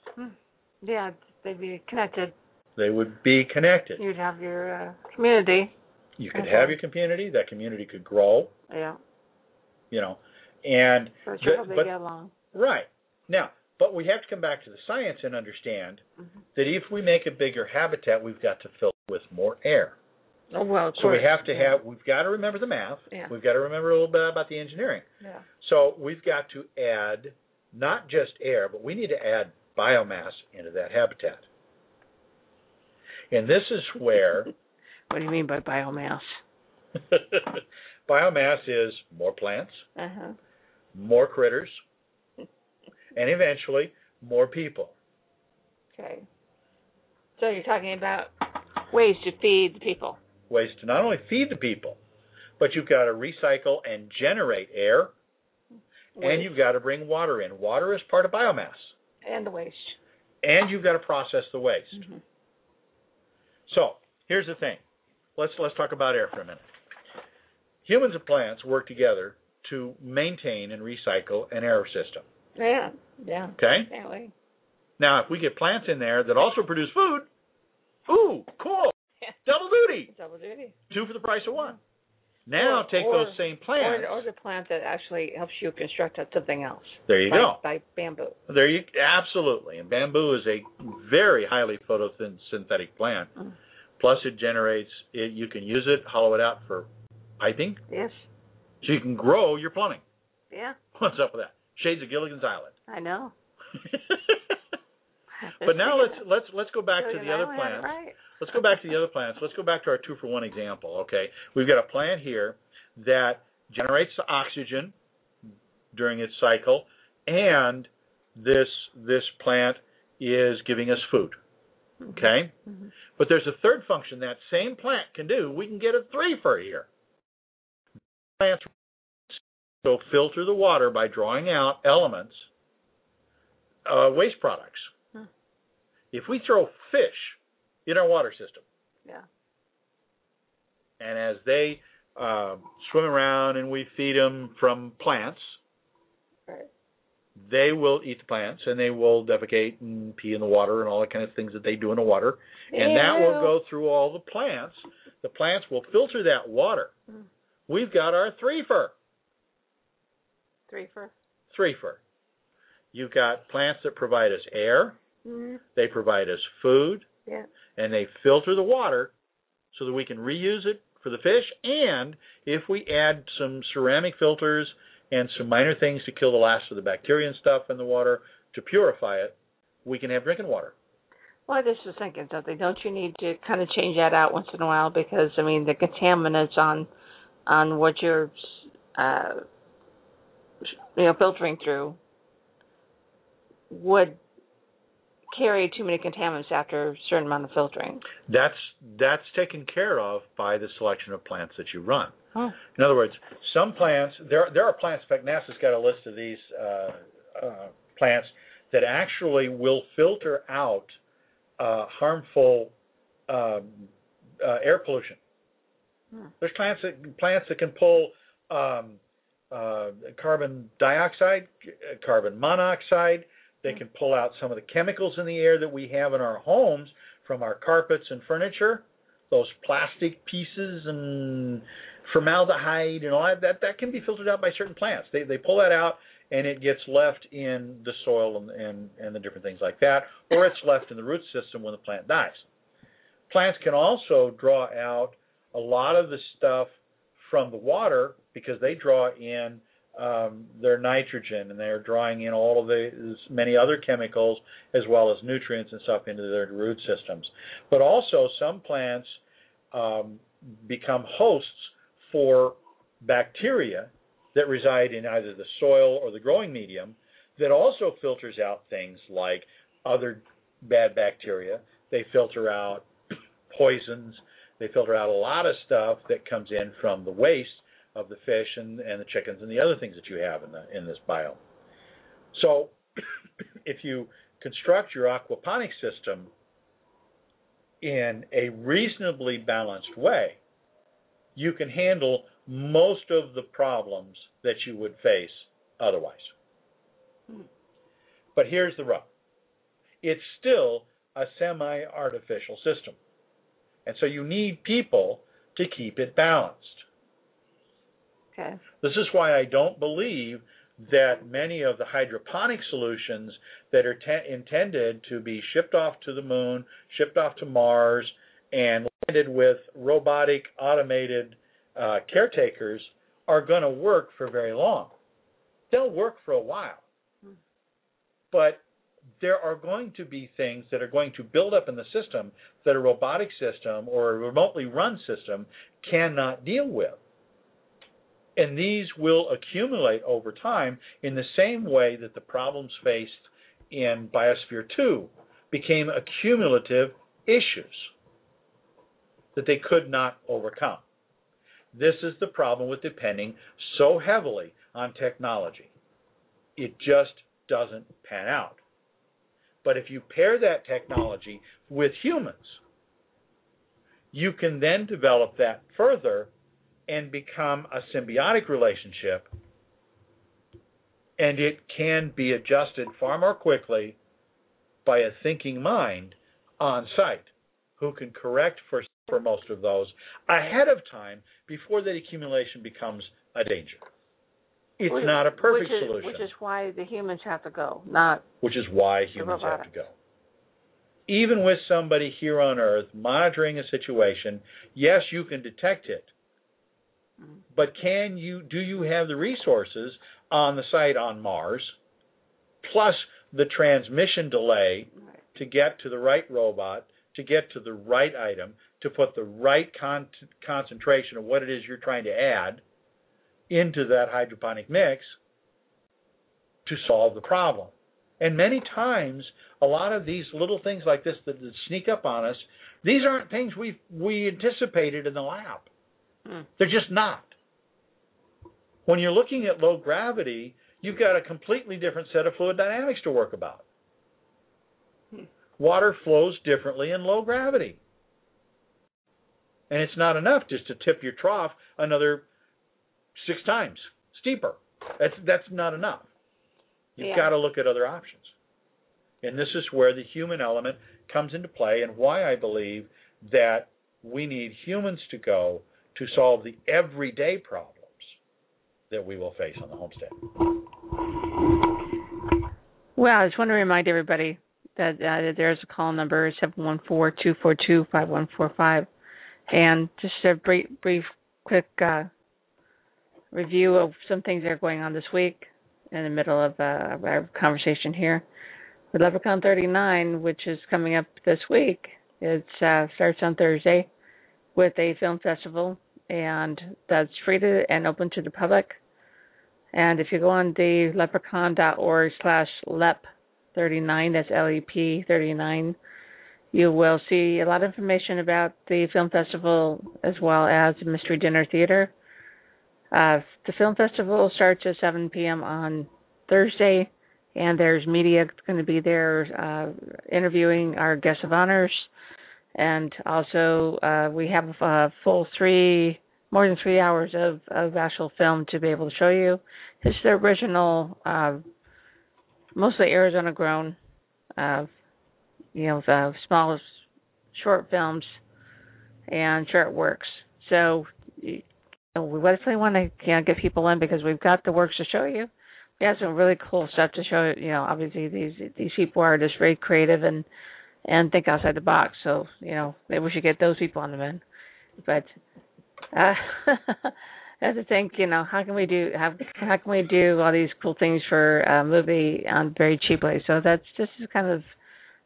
Yeah, they'd be connected. They would be connected. You'd have your uh, community. You could Okay. have your community. That community could grow. Yeah. You know, and sure the- they but get along. right now, but we have to come back to the science and understand Mhm. that if we make a bigger habitat, we've got to fill it with more air. Oh well, of So we have to Yeah. have. We've got to remember the math. Yeah. We've got to remember a little bit about the engineering. Yeah. So we've got to add not just air, but we need to add biomass into that habitat. And this is where What do you mean by biomass? biomass is more plants, Uh huh. more critters, and eventually more people. Okay. So you're talking about ways to feed the people. Ways to not only feed the people, but you've got to recycle and generate air, and you've got to bring water in. Water is part of biomass, and the waste. and you've got to process the waste. Mm-hmm. So here's the thing. Let's let's talk about air for a minute. Humans and plants work together to maintain and recycle an air system. Yeah. Yeah. Okay. That way. Now, if we get plants in there that also produce food, ooh, cool, double duty, Double duty. two for the price of one. Now Or- take or- those same plants. Or, or the plant that actually helps you construct something else. there you by, go. By bamboo. There you absolutely. And bamboo is a very highly photosynthetic plant. Mm. Plus, it generates. It, you can use it, hollow it out for piping, Yes. so you can grow your plumbing. Yeah. What's up with that? Shades of Gilligan's Island. I know. but now let's let's let's go back to the other plants. Right. Let's go back to the other plants. Let's go back to our two for one example. Okay, we've got a plant here that generates oxygen during its cycle, and this this plant is giving us food. Okay, Mhm. but there's a third function that same plant can do. We can get a three for here. Plants so filter the water by drawing out elements, uh, waste products. If we throw fish in our water system, Yeah. and as they um, swim around and we feed them from plants, Right. they will eat the plants and they will defecate and pee in the water and all the kind of things that they do in the water. And that will go through all the plants. The plants will filter that water. Mm. We've got our threefer. Three for. Threefer. You've got plants that provide us air, Mm-hmm. they provide us food, Yeah. and they filter the water so that we can reuse it for the fish. And if we add some ceramic filters and some minor things to kill the last of the bacteria and stuff in the water to purify it, we can have drinking water. Well, I just was thinking something. Don't you need to kind of change that out once in a while because I mean the contaminants on on what you're uh, you know filtering through would carry too many contaminants after a certain amount of filtering. That's that's taken care of by the selection of plants that you run. Oh. In other words, some plants there there are plants. In fact, NASA's got a list of these uh, uh, plants that actually will filter out uh, harmful um, uh, air pollution. Hmm. There's plants that plants that can pull um, uh, carbon dioxide, carbon monoxide. They can pull out some of the chemicals in the air that we have in our homes from our carpets and furniture. Those plastic pieces and formaldehyde and all that, that that can be filtered out by certain plants. They they pull that out and it gets left in the soil and, and, and the different things like that, or it's left in the root system when the plant dies. Plants can also draw out a lot of the stuff from the water because they draw in um, their nitrogen and they're drawing in all of the many other chemicals as well as nutrients and stuff into their root systems. But also some plants um, become hosts for bacteria that reside in either the soil or the growing medium that also filters out things like other bad bacteria. They filter out poisons. They filter out a lot of stuff that comes in from the waste of the fish and, and the chickens and the other things that you have in the in this biome. So if you construct your aquaponic system in a reasonably balanced way, you can handle most of the problems that you would face otherwise. But here's the rub. It's still a semi artificial system. And so you need people to keep it balanced. Okay. This is why I don't believe that many of the hydroponic solutions that are te- intended to be shipped off to the moon, shipped off to Mars, and landed with robotic automated uh, caretakers are going to work for very long. They'll work for a while. But there are going to be things that are going to build up in the system that a robotic system or a remotely run system cannot deal with. And these will accumulate over time in the same way that the problems faced in Biosphere 2 became accumulative issues that they could not overcome. This is the problem with depending so heavily on technology. It just doesn't pan out. But if you pair that technology with humans, you can then develop that further and become a symbiotic relationship, and it can be adjusted far more quickly by a thinking mind on site who can correct for, for most of those ahead of time before that accumulation becomes a danger. It's Which- not a perfect which is, solution, Which is why the humans have to go, not which is why humans have to go. Even with somebody here on Earth monitoring a situation, yes, you can detect it. Mm-hmm. but can you do you have the resources on the site on Mars, plus the transmission delay right. to get to the right robot, to get to the right item, to put the right con- concentration of what it is you're trying to add into that hydroponic mix to solve the problem. And many times, a lot of these little things like this that, that sneak up on us, these aren't things we we anticipated in the lab. They're just not. When you're looking at low gravity, you've got a completely different set of fluid dynamics to work about. Water flows differently in low gravity. And it's not enough just to tip your trough another six times steeper. That's that's not enough. You've Yeah. got to look at other options. And this is where the human element comes into play and why I believe that we need humans to go to solve the everyday problems that we will face on the homestead. Well, I just want to remind everybody that uh, there's a call number seven one four two four two five one four five, and just a brief, brief, quick uh, review of some things that are going on this week in the middle of uh, our conversation here. With LepreCon 39, which is coming up this week, it uh, starts on Thursday with a film festival, and that's free and open to the public. And if you go on the leprecon.org slash lep39, that's L-E-P 39, you will see a lot of information about the film festival as well as the Mystery Dinner Theater. Uh, the film festival starts at 7 p.m. on Thursday, and there's media going to be there uh, interviewing our guests of honors. And also, uh, we have a full three, more than three hours of, of actual film to be able to show you. It's the original, uh, mostly Arizona grown, uh, you know, the small, short films and short works. So you know, we definitely want to you know, get people in because we've got the works to show you. We have some really cool stuff to show. You. You know, obviously these these people are just very creative and and think outside the box. So you know, maybe we should get those people on the men. But uh, I have to think, you know, how can we do how how can we do all these cool things for a movie on very cheaply? So that's just kind of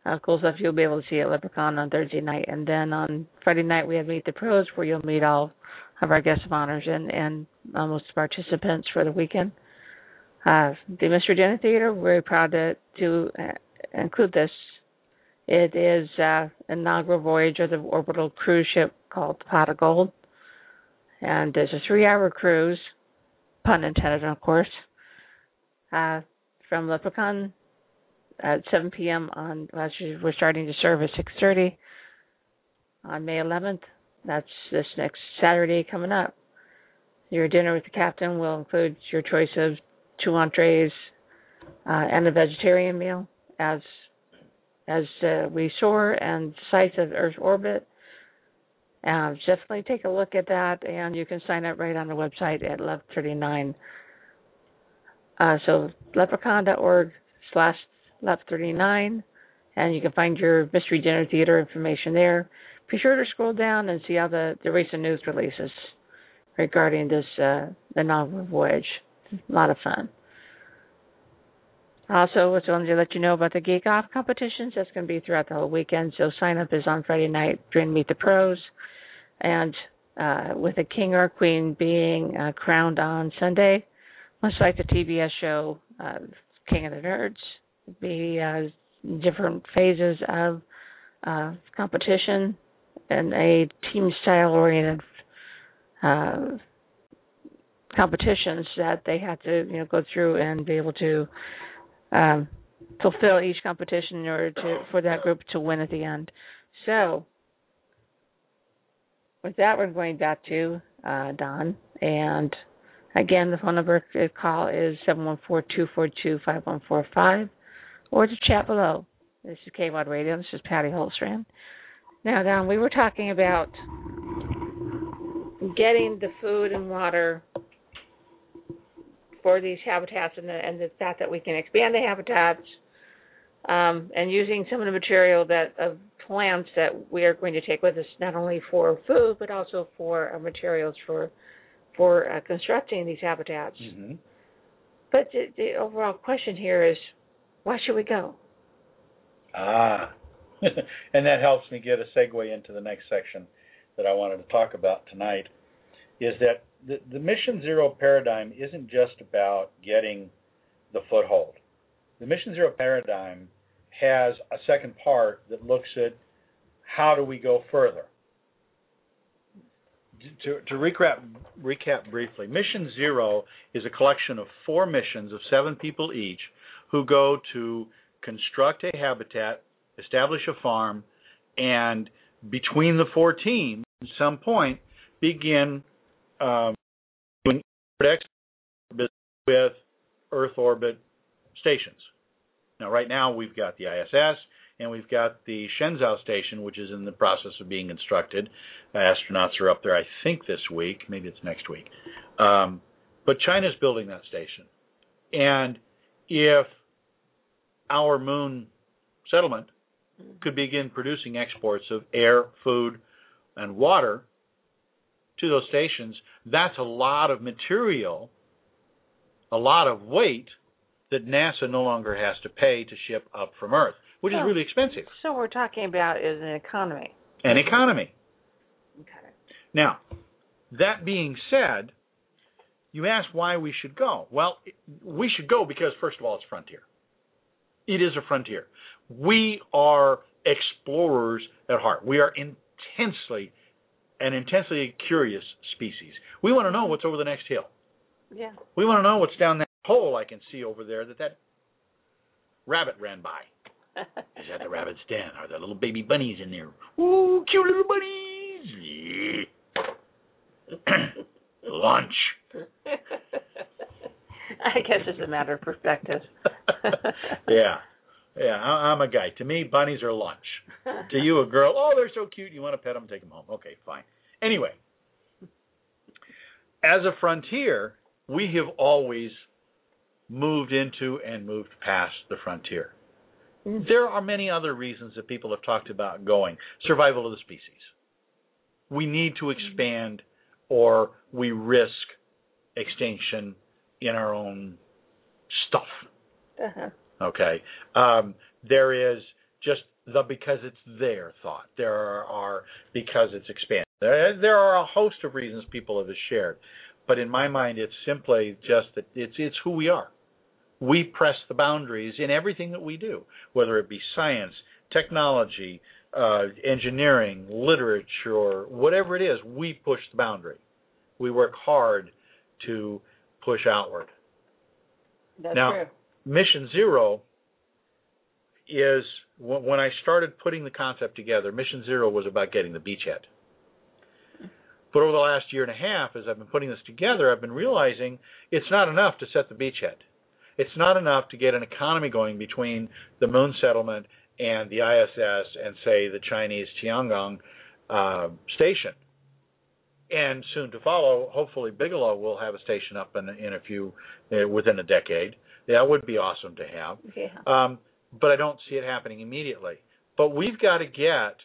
uh, cool stuff you'll be able to see at LepreCon on Thursday night, and then on Friday night we have Meet the Pros, where you'll meet all of our guests of honors and and most participants for the weekend. Uh, the Mystery Dinner Theater, we're very proud to to uh, include this. It is uh, inaugural voyage of the orbital cruise ship called Pot of Gold, and it's a three-hour cruise, pun intended, of course, uh, from LepreCon at 7 p.m. on. Well, we're starting to serve at 6:30 on May 11th. That's this next Saturday coming up. Your dinner with the captain will include your choice of two entrees uh, and a vegetarian meal, as as uh, we soar and size of Earth's orbit. Uh, definitely take a look at that, and you can sign up right on the website at Love 39. Uh, so leprecon.org slash Love 39, and you can find your Mystery Dinner Theater information there. Be sure to scroll down and see all the, the recent news releases regarding this uh, the novel voyage. A lot of fun. Also, I wanted to let you know about the Geek Off competitions. That's going to be throughout the whole weekend. So sign up is on Friday night during Meet the Pros, and uh, with a king or queen being uh, crowned on Sunday, much like the TBS show uh, King of the Nerds. Be uh, different phases of uh, competition and a team style oriented uh, competitions that they have to you know go through and be able to um, fulfill each competition in order to for that group to win at the end. So with that, we're going back to uh, Don, and again, the phone number to call is seven one four two four two five one four five, or to chat below. This is KWAD Radio. This is Patty Holstrand. Now, Don, we were talking about getting the food and water for these habitats and the, and the fact that we can expand the habitats um, and using some of the material that of plants that we are going to take with us not only for food but also for uh, materials for for uh, constructing these habitats. Mm-hmm. But the, the overall question here is, why should we go? Ah, and that helps me get a segue into the next section that I wanted to talk about tonight. Is that the, the Mission Zero paradigm isn't just about getting the foothold. The Mission Zero paradigm has a second part that looks at how do we go further. To, to recap, recap briefly, Mission Zero is a collection of four missions of seven people each who go to construct a habitat, establish a farm, and between the four teams, at some point, begin um, doing with Earth orbit stations. Now, right now, we've got the ISS and we've got the Shenzhou station, which is in the process of being constructed. Astronauts are up there, I think, this week. Maybe it's next week. Um, but China's building that station. And if our moon settlement could begin producing exports of air, food, and water to those stations, that's a lot of material, a lot of weight that NASA no longer has to pay to ship up from Earth, which So- is really expensive. So what we're talking about is an economy. An economy. Okay. Now, that being said, you asked why we should go. Well, we should go because, first of all, it's frontier. It is a frontier. We are explorers at heart. We are intensely an intensely curious species. We want to know what's over the next hill. Yeah. We want to know what's down that hole I can see over there that that rabbit ran by. Is that the rabbit's den? Are there little baby bunnies in there? Ooh, cute little bunnies! Lunch. I guess it's a matter of perspective. yeah, yeah. I, I'm a guy. To me, bunnies are lunch. To you, a girl. Oh, they're so cute. You want to pet them, and take them home. Okay, fine. Anyway, as a frontier, we have always moved into and moved past the frontier. There are many other reasons that people have talked about going. Survival of the species. We need to expand or we risk extinction in our own stuff. uh-huh. Okay. Um, there is just the because it's there thought. There are, are because it's expanded. There, there are a host of reasons people have shared, but in my mind, it's simply just that it's it's who we are. We press the boundaries in everything that we do, whether it be science, technology, uh, engineering, literature, whatever it is. We push the boundary. We work hard to push outward. That's Now- true. Mission Zero is when I started putting the concept together. Mission Zero was about getting the beachhead. But over the last year and a half, as I've been putting this together, I've been realizing it's not enough to set the beachhead. It's not enough to get an economy going between the moon settlement and the ISS and say the Chinese Tiangong uh, station. And soon to follow, hopefully Bigelow will have a station up in in a few uh, within a decade. That would be awesome to have. Yeah. Um, but I don't see it happening immediately. But we've got to get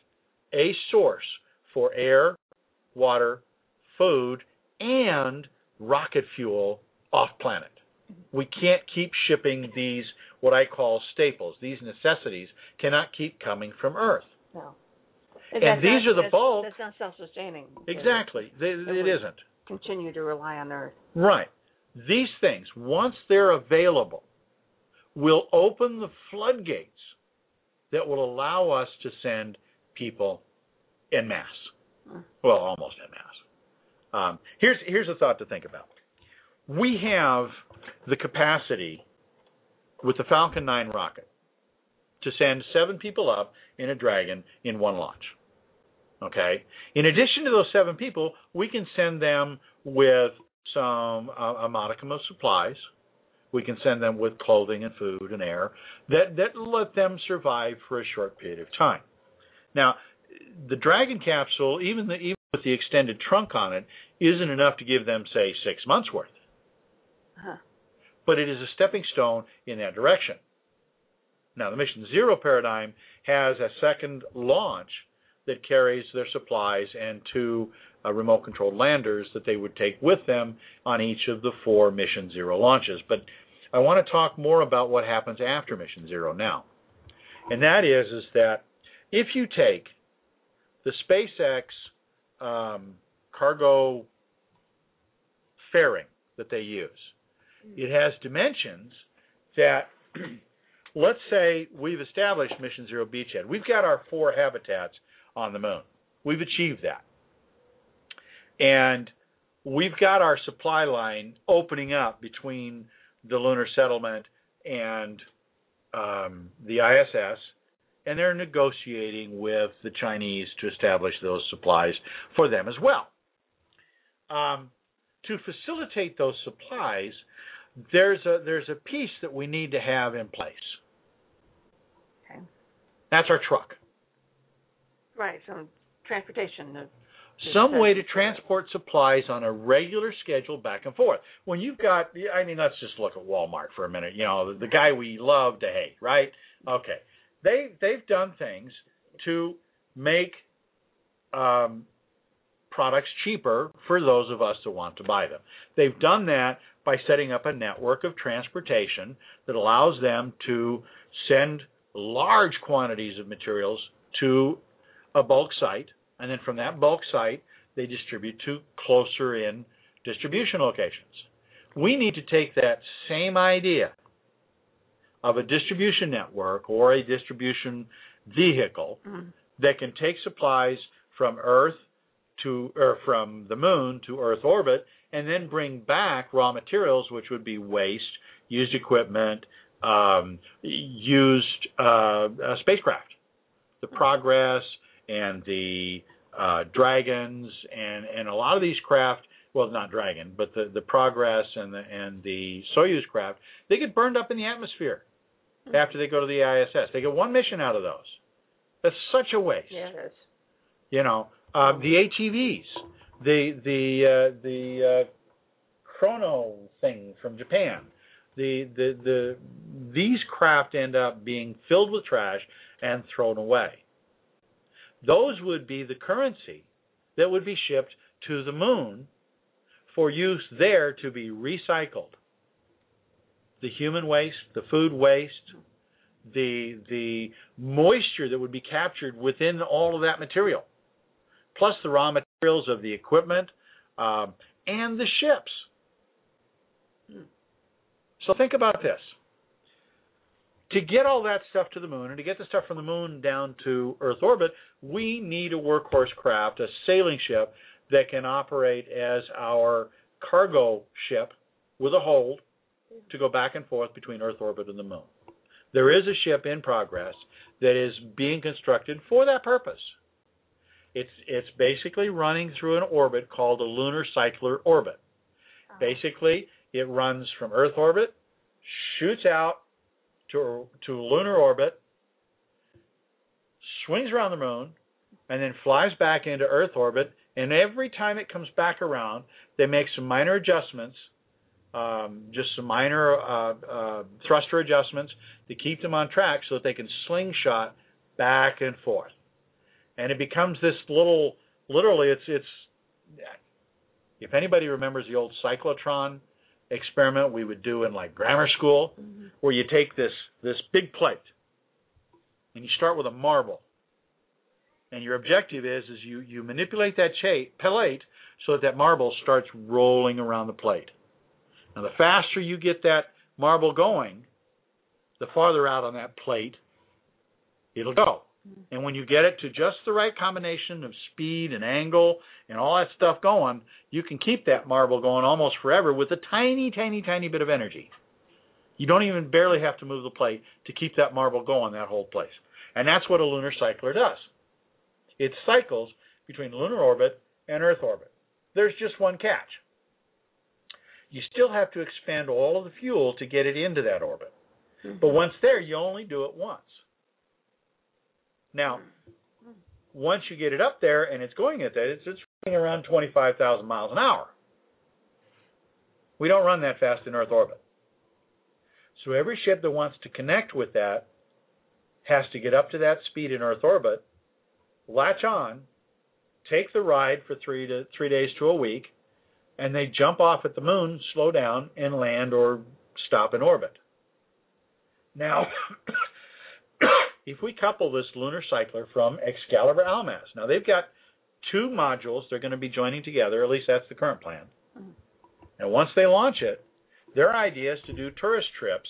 a source for air, water, food, and rocket fuel off planet. We can't keep shipping these what I call staples. These necessities cannot keep coming from Earth. No. And that's these not- are the that's- bulk. That's not self-sustaining. Exactly. They, it would- isn't. Continue to rely on Earth. Right. These things, once they're available, will open the floodgates that will allow us to send people in masse. Mm. Well, almost in mass. Um, here's here's a thought to think about. We have the capacity with the Falcon 9 rocket to send seven people up in a Dragon in one launch. Okay. In addition to those seven people, we can send them with some uh, a modicum of supplies. We can send them with clothing and food and air that that let them survive for a short period of time. Now, the Dragon capsule, even the, even with the extended trunk on it, isn't enough to give them say six months worth, Huh. but it is a stepping stone in that direction. Now, the Mission Zero paradigm has a second launch that carries their supplies and two uh, remote controlled landers that they would take with them on each of the four Mission Zero launches. But I want to talk more about what happens after Mission Zero now. And that is is that if you take the SpaceX um, cargo fairing that they use, it has dimensions that let's say we've established Mission Zero Beachhead. We've got our four habitats on the moon. We've achieved that. And we've got our supply line opening up between the lunar settlement and um, the ISS, and they're negotiating with the Chinese to establish those supplies for them as well. Um, to facilitate those supplies, there's a there's a piece that we need to have in place. Okay. That's our truck. Right. Some transportation. Of, some way to transport supplies on a regular schedule back and forth. When you've got, I mean, let's just look at Walmart for a minute. You know, the, the guy we love to hate, right? Okay, they they've done things to make um, products cheaper for those of us that want to buy them. They've done that by setting up a network of transportation that allows them to send large quantities of materials to a bulk site and then from that bulk site they distribute to closer in distribution locations. We need to take that same idea of a distribution network or a distribution vehicle Mhm. that can take supplies from Earth to or from the moon to Earth orbit and then bring back raw materials which would be waste, used equipment, um, used uh, uh, spacecraft. The Progress and the uh, Dragons and and a lot of these craft, well, not Dragon, but the the Progress and the and the Soyuz craft, they get burned up in the atmosphere after they go to the ISS. They get one mission out of those. That's such a waste. Yeah, it is. You know, uh, the ATVs, the the uh, the uh, Chrono thing from Japan. The, the the these craft end up being filled with trash and thrown away. Those would be the currency that would be shipped to the moon for use there to be recycled. The human waste, the food waste, the the moisture that would be captured within all of that material, plus the raw materials of the equipment um, and the ships. So think about this. To get all that stuff to the moon and to get the stuff from the moon down to Earth orbit, we need a workhorse craft, a sailing ship that can operate as our cargo ship with a hold to go back and forth between Earth orbit and the moon. There is a ship in progress that is being constructed for that purpose. It's it's basically running through an orbit called a lunar cycler orbit. Uh-huh. Basically, it runs from Earth orbit, shoots out to to lunar orbit, swings around the moon, and then flies back into Earth orbit. And every time it comes back around, they make some minor adjustments, um, just some minor uh, uh, thruster adjustments to keep them on track so that they can slingshot back and forth. And it becomes this little, literally, it's it's. If anybody remembers the old cyclotron experiment we would do in like grammar school, Mm-hmm. where you take this this big plate and you start with a marble, and your objective is is you you manipulate that cha- plate so that that marble starts rolling around the plate. Now, the faster you get that marble going, the farther out on that plate it'll go. Mm-hmm. And when you get it to just the right combination of speed and angle and all that stuff going, you can keep that marble going almost forever with a tiny, tiny, tiny bit of energy. You don't even barely have to move the plate to keep that marble going that whole place. And that's what a lunar cycler does. It cycles between lunar orbit and Earth orbit. There's just one catch. You still have to expend all of the fuel to get it into that orbit. Mm-hmm. But once there, you only do it once. Now, once you get it up there and it's going at that, it's, it's running around 25,000 miles an hour. We don't run that fast in Earth orbit. So every ship that wants to connect with that has to get up to that speed in Earth orbit, latch on, take the ride for three to three days to a week, and they jump off at the moon, slow down, and land or stop in orbit. Now, if we couple this lunar cycler from Excalibur Almaz, now they've got two modules they're going to be joining together, at least that's the current plan. Mm-hmm. And once they launch it, their idea is to do tourist trips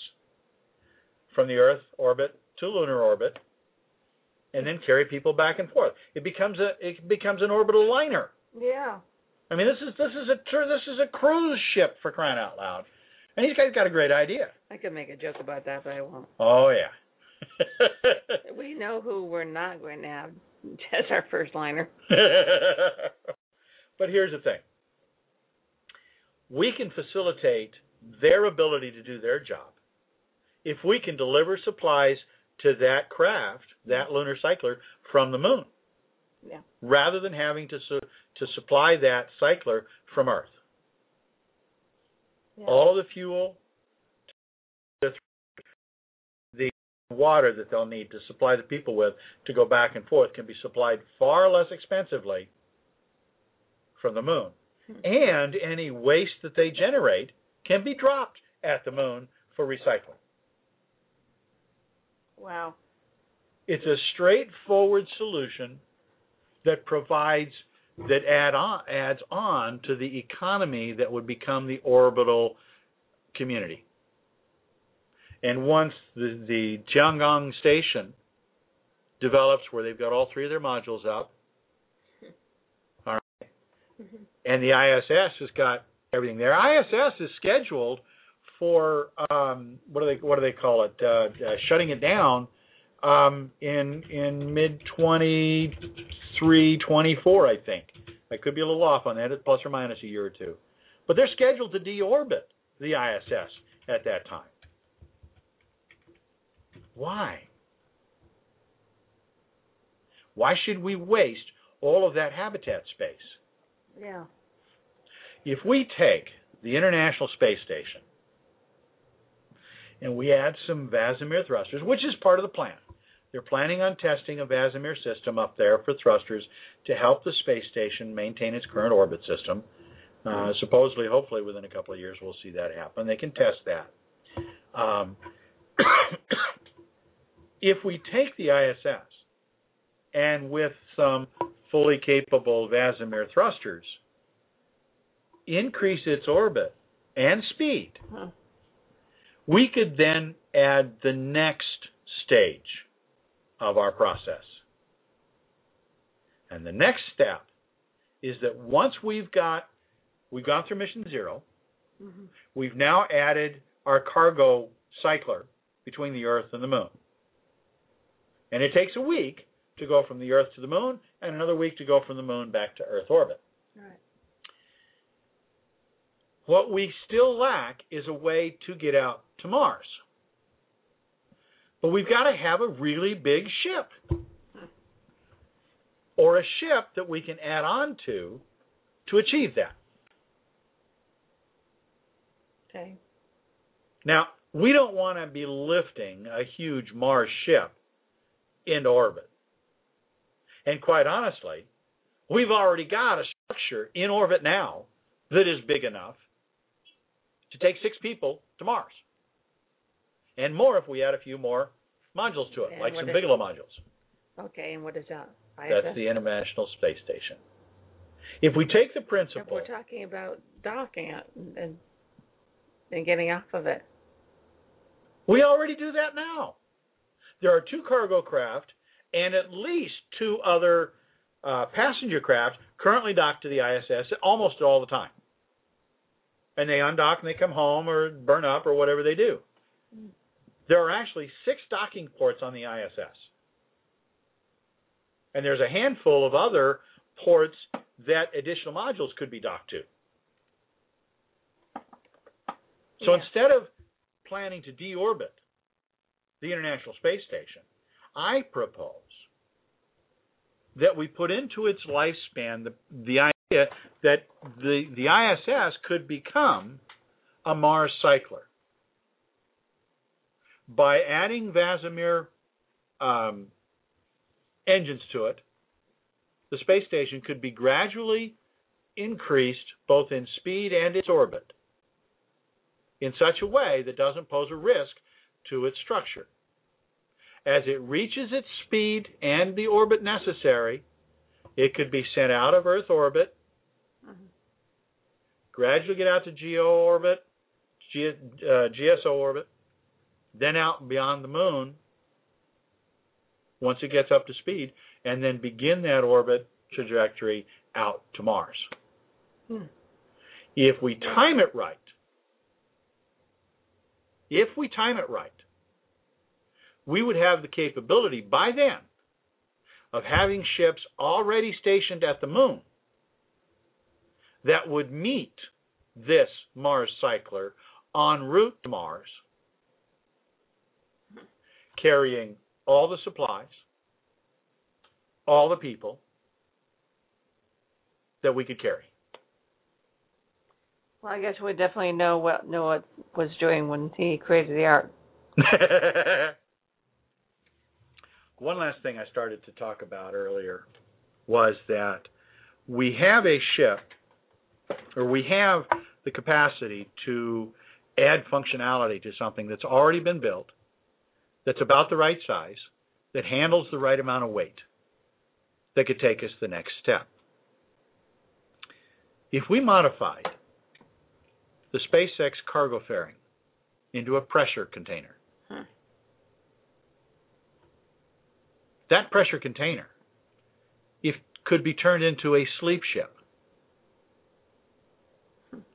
from the Earth orbit to lunar orbit and then carry people back and forth. It becomes a it becomes an orbital liner. Yeah. I mean, this is this is a this is a cruise ship for crying out loud. And these guys got a great idea. I could make a joke about that, but I won't. Oh yeah. We know who we're not going to have as our first liner. but here's the thing. We can facilitate their ability to do their job if we can deliver supplies to that craft, that lunar cycler, from the moon, Yeah. rather than having to su- to supply that cycler from Earth. Yeah. All the fuel, water that they'll need to supply the people with to go back and forth can be supplied far less expensively from the moon. And any waste that they generate can be dropped at the moon for recycling. Wow. It's a straightforward solution that provides that add on adds on to the economy that would become the orbital community. And once the, the Tiangong station develops where they've got all three of their modules up, all right, and the ISS has got everything there. ISS is scheduled for um, what do they what do they call it? Uh, uh, shutting it down um, in in mid 23, 24, I think. I could be a little off on that, it's plus or minus a year or two. But they're scheduled to deorbit the ISS at that time. Why? Why should we waste all of that habitat space? Yeah. If we take the International Space Station and we add some VASIMR thrusters, which is part of the plan, they're planning on testing a VASIMR system up there for thrusters to help the space station maintain its current orbit system. Uh, supposedly, hopefully, within a couple of years, we'll see that happen. They can test that. Um, if we take the ISS and with some fully capable VASIMR thrusters, increase its orbit and speed, Huh. we could then add the next stage of our process. And the next step is that once we've got we've gone through mission 0 Mhm. we've now added our cargo cycler between the Earth and the Moon. And it takes a week to go from the Earth to the Moon, and another week to go from the Moon back to Earth orbit. Right. What we still lack is a way to get out to Mars. But we've got to have a really big ship. or a ship that we can add on to to achieve that. Okay. Now, we don't want to be lifting a huge Mars ship into orbit. And quite honestly, we've already got a structure in orbit now that is big enough to take six people to Mars. And more if we add a few more modules to it, And like some Bigelow modules. Okay, and what is that? That's the International Space Station. If we take the If principle, we're talking about docking it and and getting off of it. we already do that now. There are two cargo craft and at least two other uh, passenger craft currently docked to the ISS almost all the time. And they undock and they come home or burn up or whatever they do. There are actually six docking ports on the ISS. And there's a handful of other ports that additional modules could be docked to. So Yeah. instead of planning to deorbit the International Space Station, I propose that we put into its lifespan the, the idea that the, the ISS could become a Mars cycler by adding VASIMR um, engines to it. The space station could be gradually increased both in speed and its orbit in such a way that doesn't pose a risk to its structure. As it reaches its speed and the orbit necessary, it could be sent out of Earth orbit, Mhm. gradually get out to GEO orbit, G, uh, GSO orbit, then out beyond the moon once it gets up to speed, and then begin that orbit trajectory out to Mars. Hmm. If we time it right, if we time it right, we would have the capability by then of having ships already stationed at the moon that would meet this Mars cycler en route to Mars, carrying all the supplies, all the people that we could carry. Well, I guess we definitely know what Noah was doing when he created the ark. One last thing I started to talk about earlier was that we have a ship, or we have the capacity to add functionality to something that's already been built, that's about the right size, that handles the right amount of weight, that could take us the next step. If we modified the SpaceX cargo fairing into a pressure container, Hmm. That pressure container if could be turned into a sleep ship.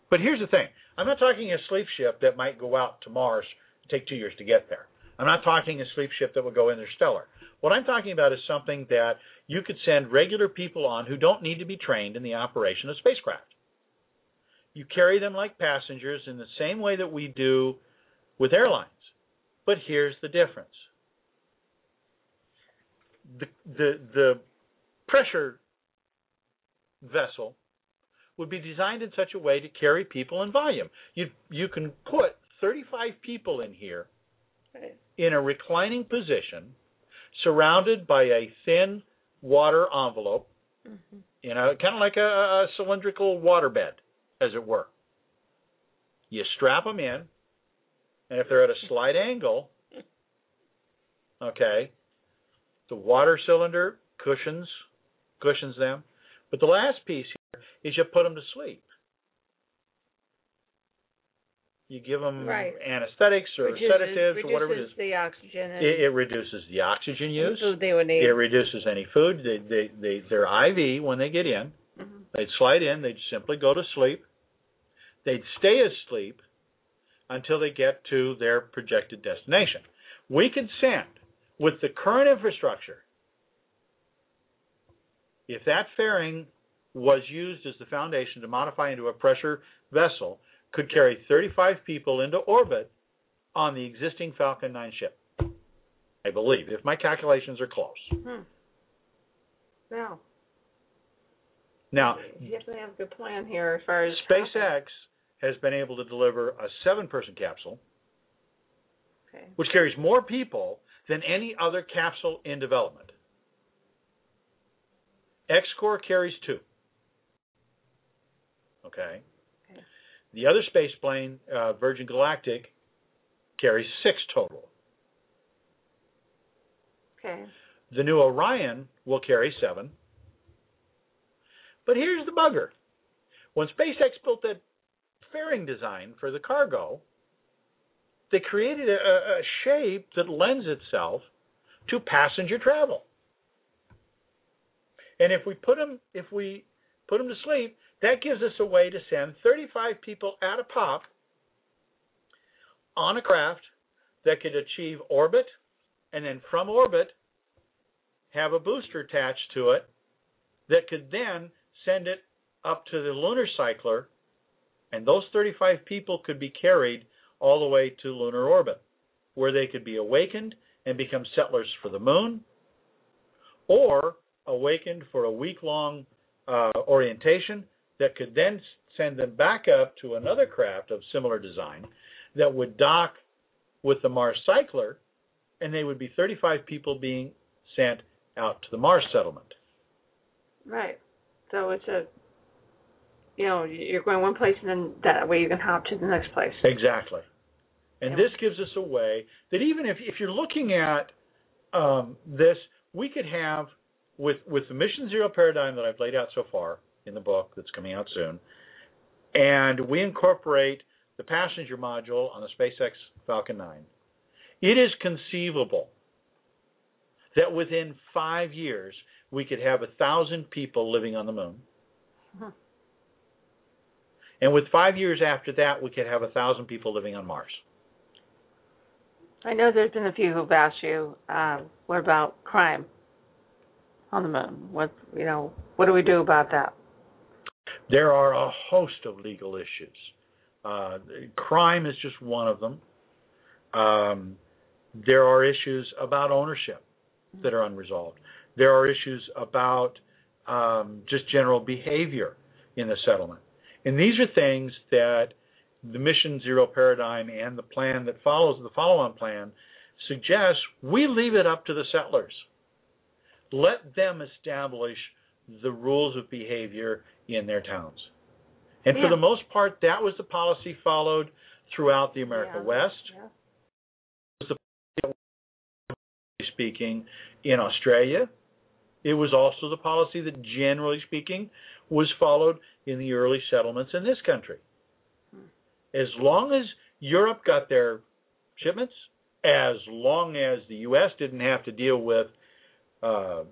But here's the thing. I'm not talking a sleep ship that might go out to Mars and take 2 years to get there. I'm not talking a sleep ship that would go interstellar. What I'm talking about is something that you could send regular people on who don't need to be trained in the operation of spacecraft. You carry them like passengers in the same way that we do with airlines. But here's the difference. The the the pressure vessel would be designed in such a way to carry people in volume. You you can put 35 people in here Right. in a reclining position, surrounded by a thin water envelope, Mhm. you know, kind of like a, a cylindrical waterbed, as it were. You strap them in, and if they're at a slight angle, okay, the water cylinder cushions cushions them. But the last piece here is you put them to sleep. You give them Right. anesthetics or Reduces- sedatives or whatever it reduces the oxygen It, it reduces the oxygen use. food they would need. It reduces any food. They, they, they, they're IV when they get in. Mm-hmm. They'd slide in. They'd simply go to sleep. They'd stay asleep until they get to their projected destination. We could send, with the current infrastructure, if that fairing was used as the foundation to modify into a pressure vessel, could carry 35 people into orbit on the existing Falcon 9 ship. I believe, if my calculations are close. Hmm. Now, Now, you definitely have a good plan here as far as SpaceX has been able to deliver a seven-person capsule, Okay. which carries more people than any other capsule in development. XCOR carries two. Okay. Okay. The other space plane, uh, Virgin Galactic, carries six total. Okay. The new Orion will carry seven. But here's the bugger. When SpaceX built that fairing design for the cargo, they created a, a shape that lends itself to passenger travel. And if we put them, if we put them to sleep, that gives us a way to send 35 people at a pop on a craft that could achieve orbit, and then from orbit have a booster attached to it that could then send it up to the lunar cycler, and those 35 people could be carried all the way to lunar orbit, where they could be awakened and become settlers for the moon, or awakened for a week long uh, orientation that could then send them back up to another craft of similar design that would dock with the Mars cycler, and they would be 35 people being sent out to the Mars settlement. Right. So it's a, you know, you're going one place and then that way you can hop to the next place. Exactly. And this gives us a way that even if, if you're looking at um, this, we could have with with the Mission Zero paradigm that I've laid out so far in the book that's coming out soon, and we incorporate the passenger module on the SpaceX Falcon 9. It is conceivable that within five years we could have a thousand people living on the moon. Mhm. And with five years after that, we could have a thousand people living on Mars. I know there's been a few who've asked you, uh, what about crime on the moon? What you know, what do we do about that? There are a host of legal issues. Uh, crime is just one of them. Um, there are issues about ownership that are unresolved. There are issues about um, just general behavior in the settlement. And these are things that the Mission Zero paradigm and the plan that follows, the follow on plan, suggests we leave it up to the settlers. Let them establish the rules of behavior in their towns. And for the most part, that was the policy followed throughout the America Yeah. West Yeah. speaking in Australia. It was also the policy that, generally speaking, was followed in the early settlements in this country. As long as Europe got their shipments, as long as the U.S. didn't have to deal with uh,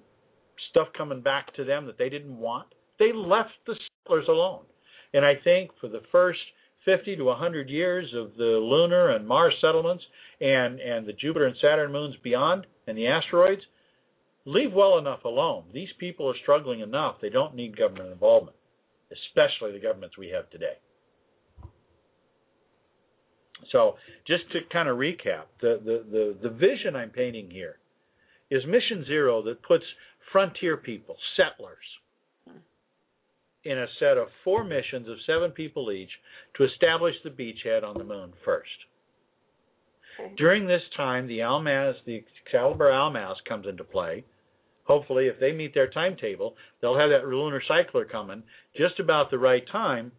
stuff coming back to them that they didn't want, they left the settlers alone. And I think for the first 50 to 100 years of the lunar and Mars settlements and, and the Jupiter and Saturn moons beyond and the asteroids, leave well enough alone. These people are struggling enough. They don't need government involvement, especially the governments we have today. So, just to kind of recap, the, the, the, the vision I'm painting here is Mission Zero that puts frontier people, settlers, in a set of four missions of seven people each to establish the beachhead on the moon first. Okay. During this time, the Almaz, the Excalibur Almaz comes into play. Hopefully, if they meet their timetable, they'll have that lunar cycler coming just about the right time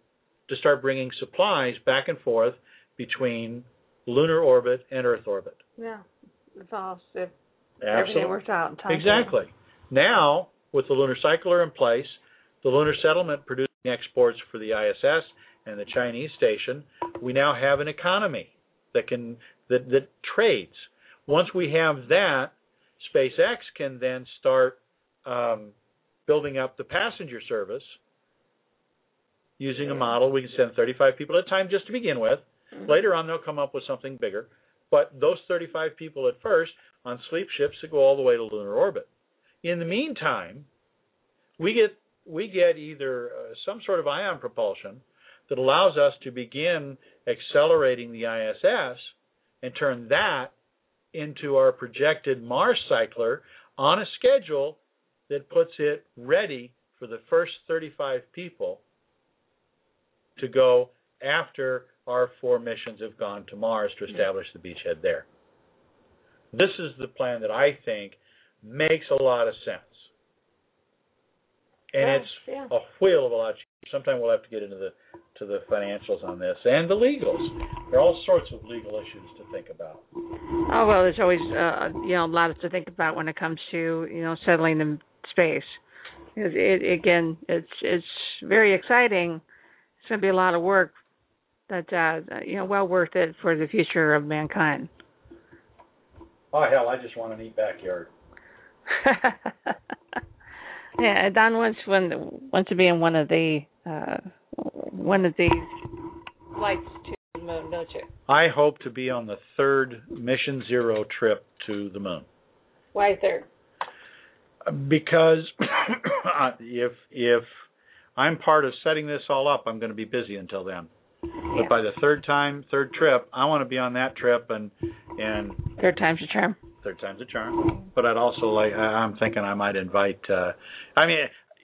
to start bringing supplies back and forth between lunar orbit and Earth orbit. Yeah. It's all if Absolutely. everything worked out in time. Exactly. Now, with the lunar cycler in place, the lunar settlement producing exports for the ISS and the Chinese station, we now have an economy that can that, that trades. Once we have that, SpaceX can then start um, building up the passenger service using a model. We can send 35 people at a time just to begin with. Mhm. Later on, they'll come up with something bigger. But those 35 people at first on sleep ships that go all the way to lunar orbit. In the meantime, we get we get either uh, some sort of ion propulsion that allows us to begin accelerating the ISS and turn that into our projected Mars cycler on a schedule that puts it ready for the first 35 people to go after our four missions have gone to Mars to establish the beachhead there. This is the plan that I think makes a lot of sense. And Yeah, it's yeah. a wheel of a lot cheaper. Sometime we'll have to get into the to the financials on this and the legals. There are all sorts of legal issues to think about. Oh well, there's always uh, you know a lot to think about when it comes to you know settling in space. It, it again, it's it's very exciting. It's going to be a lot of work, but uh, you know, well worth it for the future of mankind. Oh hell, I just want a neat backyard. yeah, Don wants one wants to be in one of the uh, one of these flights to the moon, don't you? I hope to be on the third Mission Zero trip to the moon. Why third? because if if I'm part of setting this all up, I'm going to be busy until then. Yeah. But by the third time, third trip, I want to be on that trip, and and Third time's a charm. Third time's a charm. But I'd also like I- I'm thinking I might invite. uh I mean,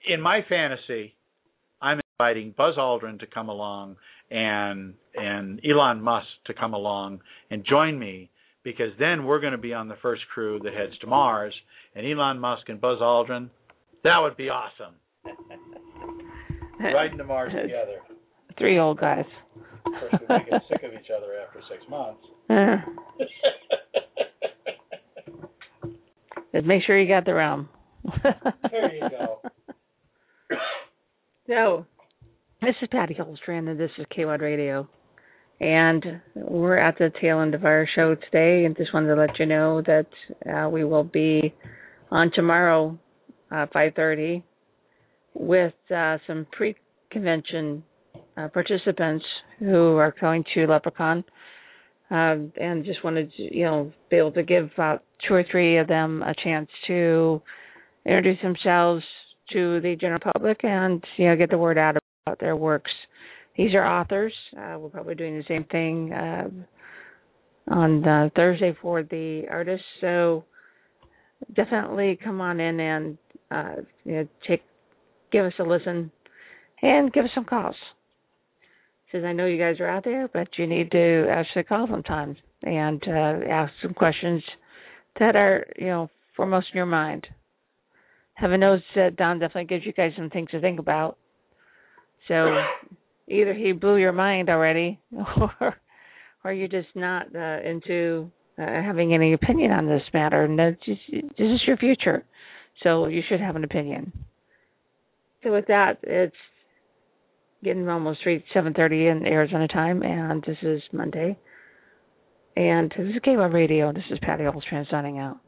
in my fantasy, I'm inviting Buzz Aldrin to come along and and Elon Musk to come along and join me because then we're going to be on the first crew that heads to Mars, and Elon Musk and Buzz Aldrin. That would be awesome. Riding to Mars together. Three old guys. Of course, we get sick of each other after six months. Uh, just make sure you got the realm. There you go. So, this is Patty Holstrand, and this is KWAD Radio. And we're at the tail end of our show today, and just wanted to let you know that uh, we will be on tomorrow, uh, 5:30, with uh, some pre-convention uh, participants who are going to LepreCon, um, and just wanted to, you know, be able to give about two or three of them a chance to introduce themselves to the general public and you know get the word out about their works. These are authors. Uh, we're probably doing the same thing uh, on uh, Thursday for the artists. So definitely come on in and uh, you know take give us a listen and give us some calls. Says I know you guys are out there, but you need to actually call sometimes and uh, ask some questions that are you know foremost in your mind. Heaven knows that Don definitely gives you guys some things to think about. So either he blew your mind already, or or you're just not uh, into uh, having any opinion on this matter. And that's just, this is your future, so you should have an opinion. So with that, it's getting almost three seven thirty in Arizona time, and this is Monday. And this is KWAD Radio. This is Patty Olstrand signing out.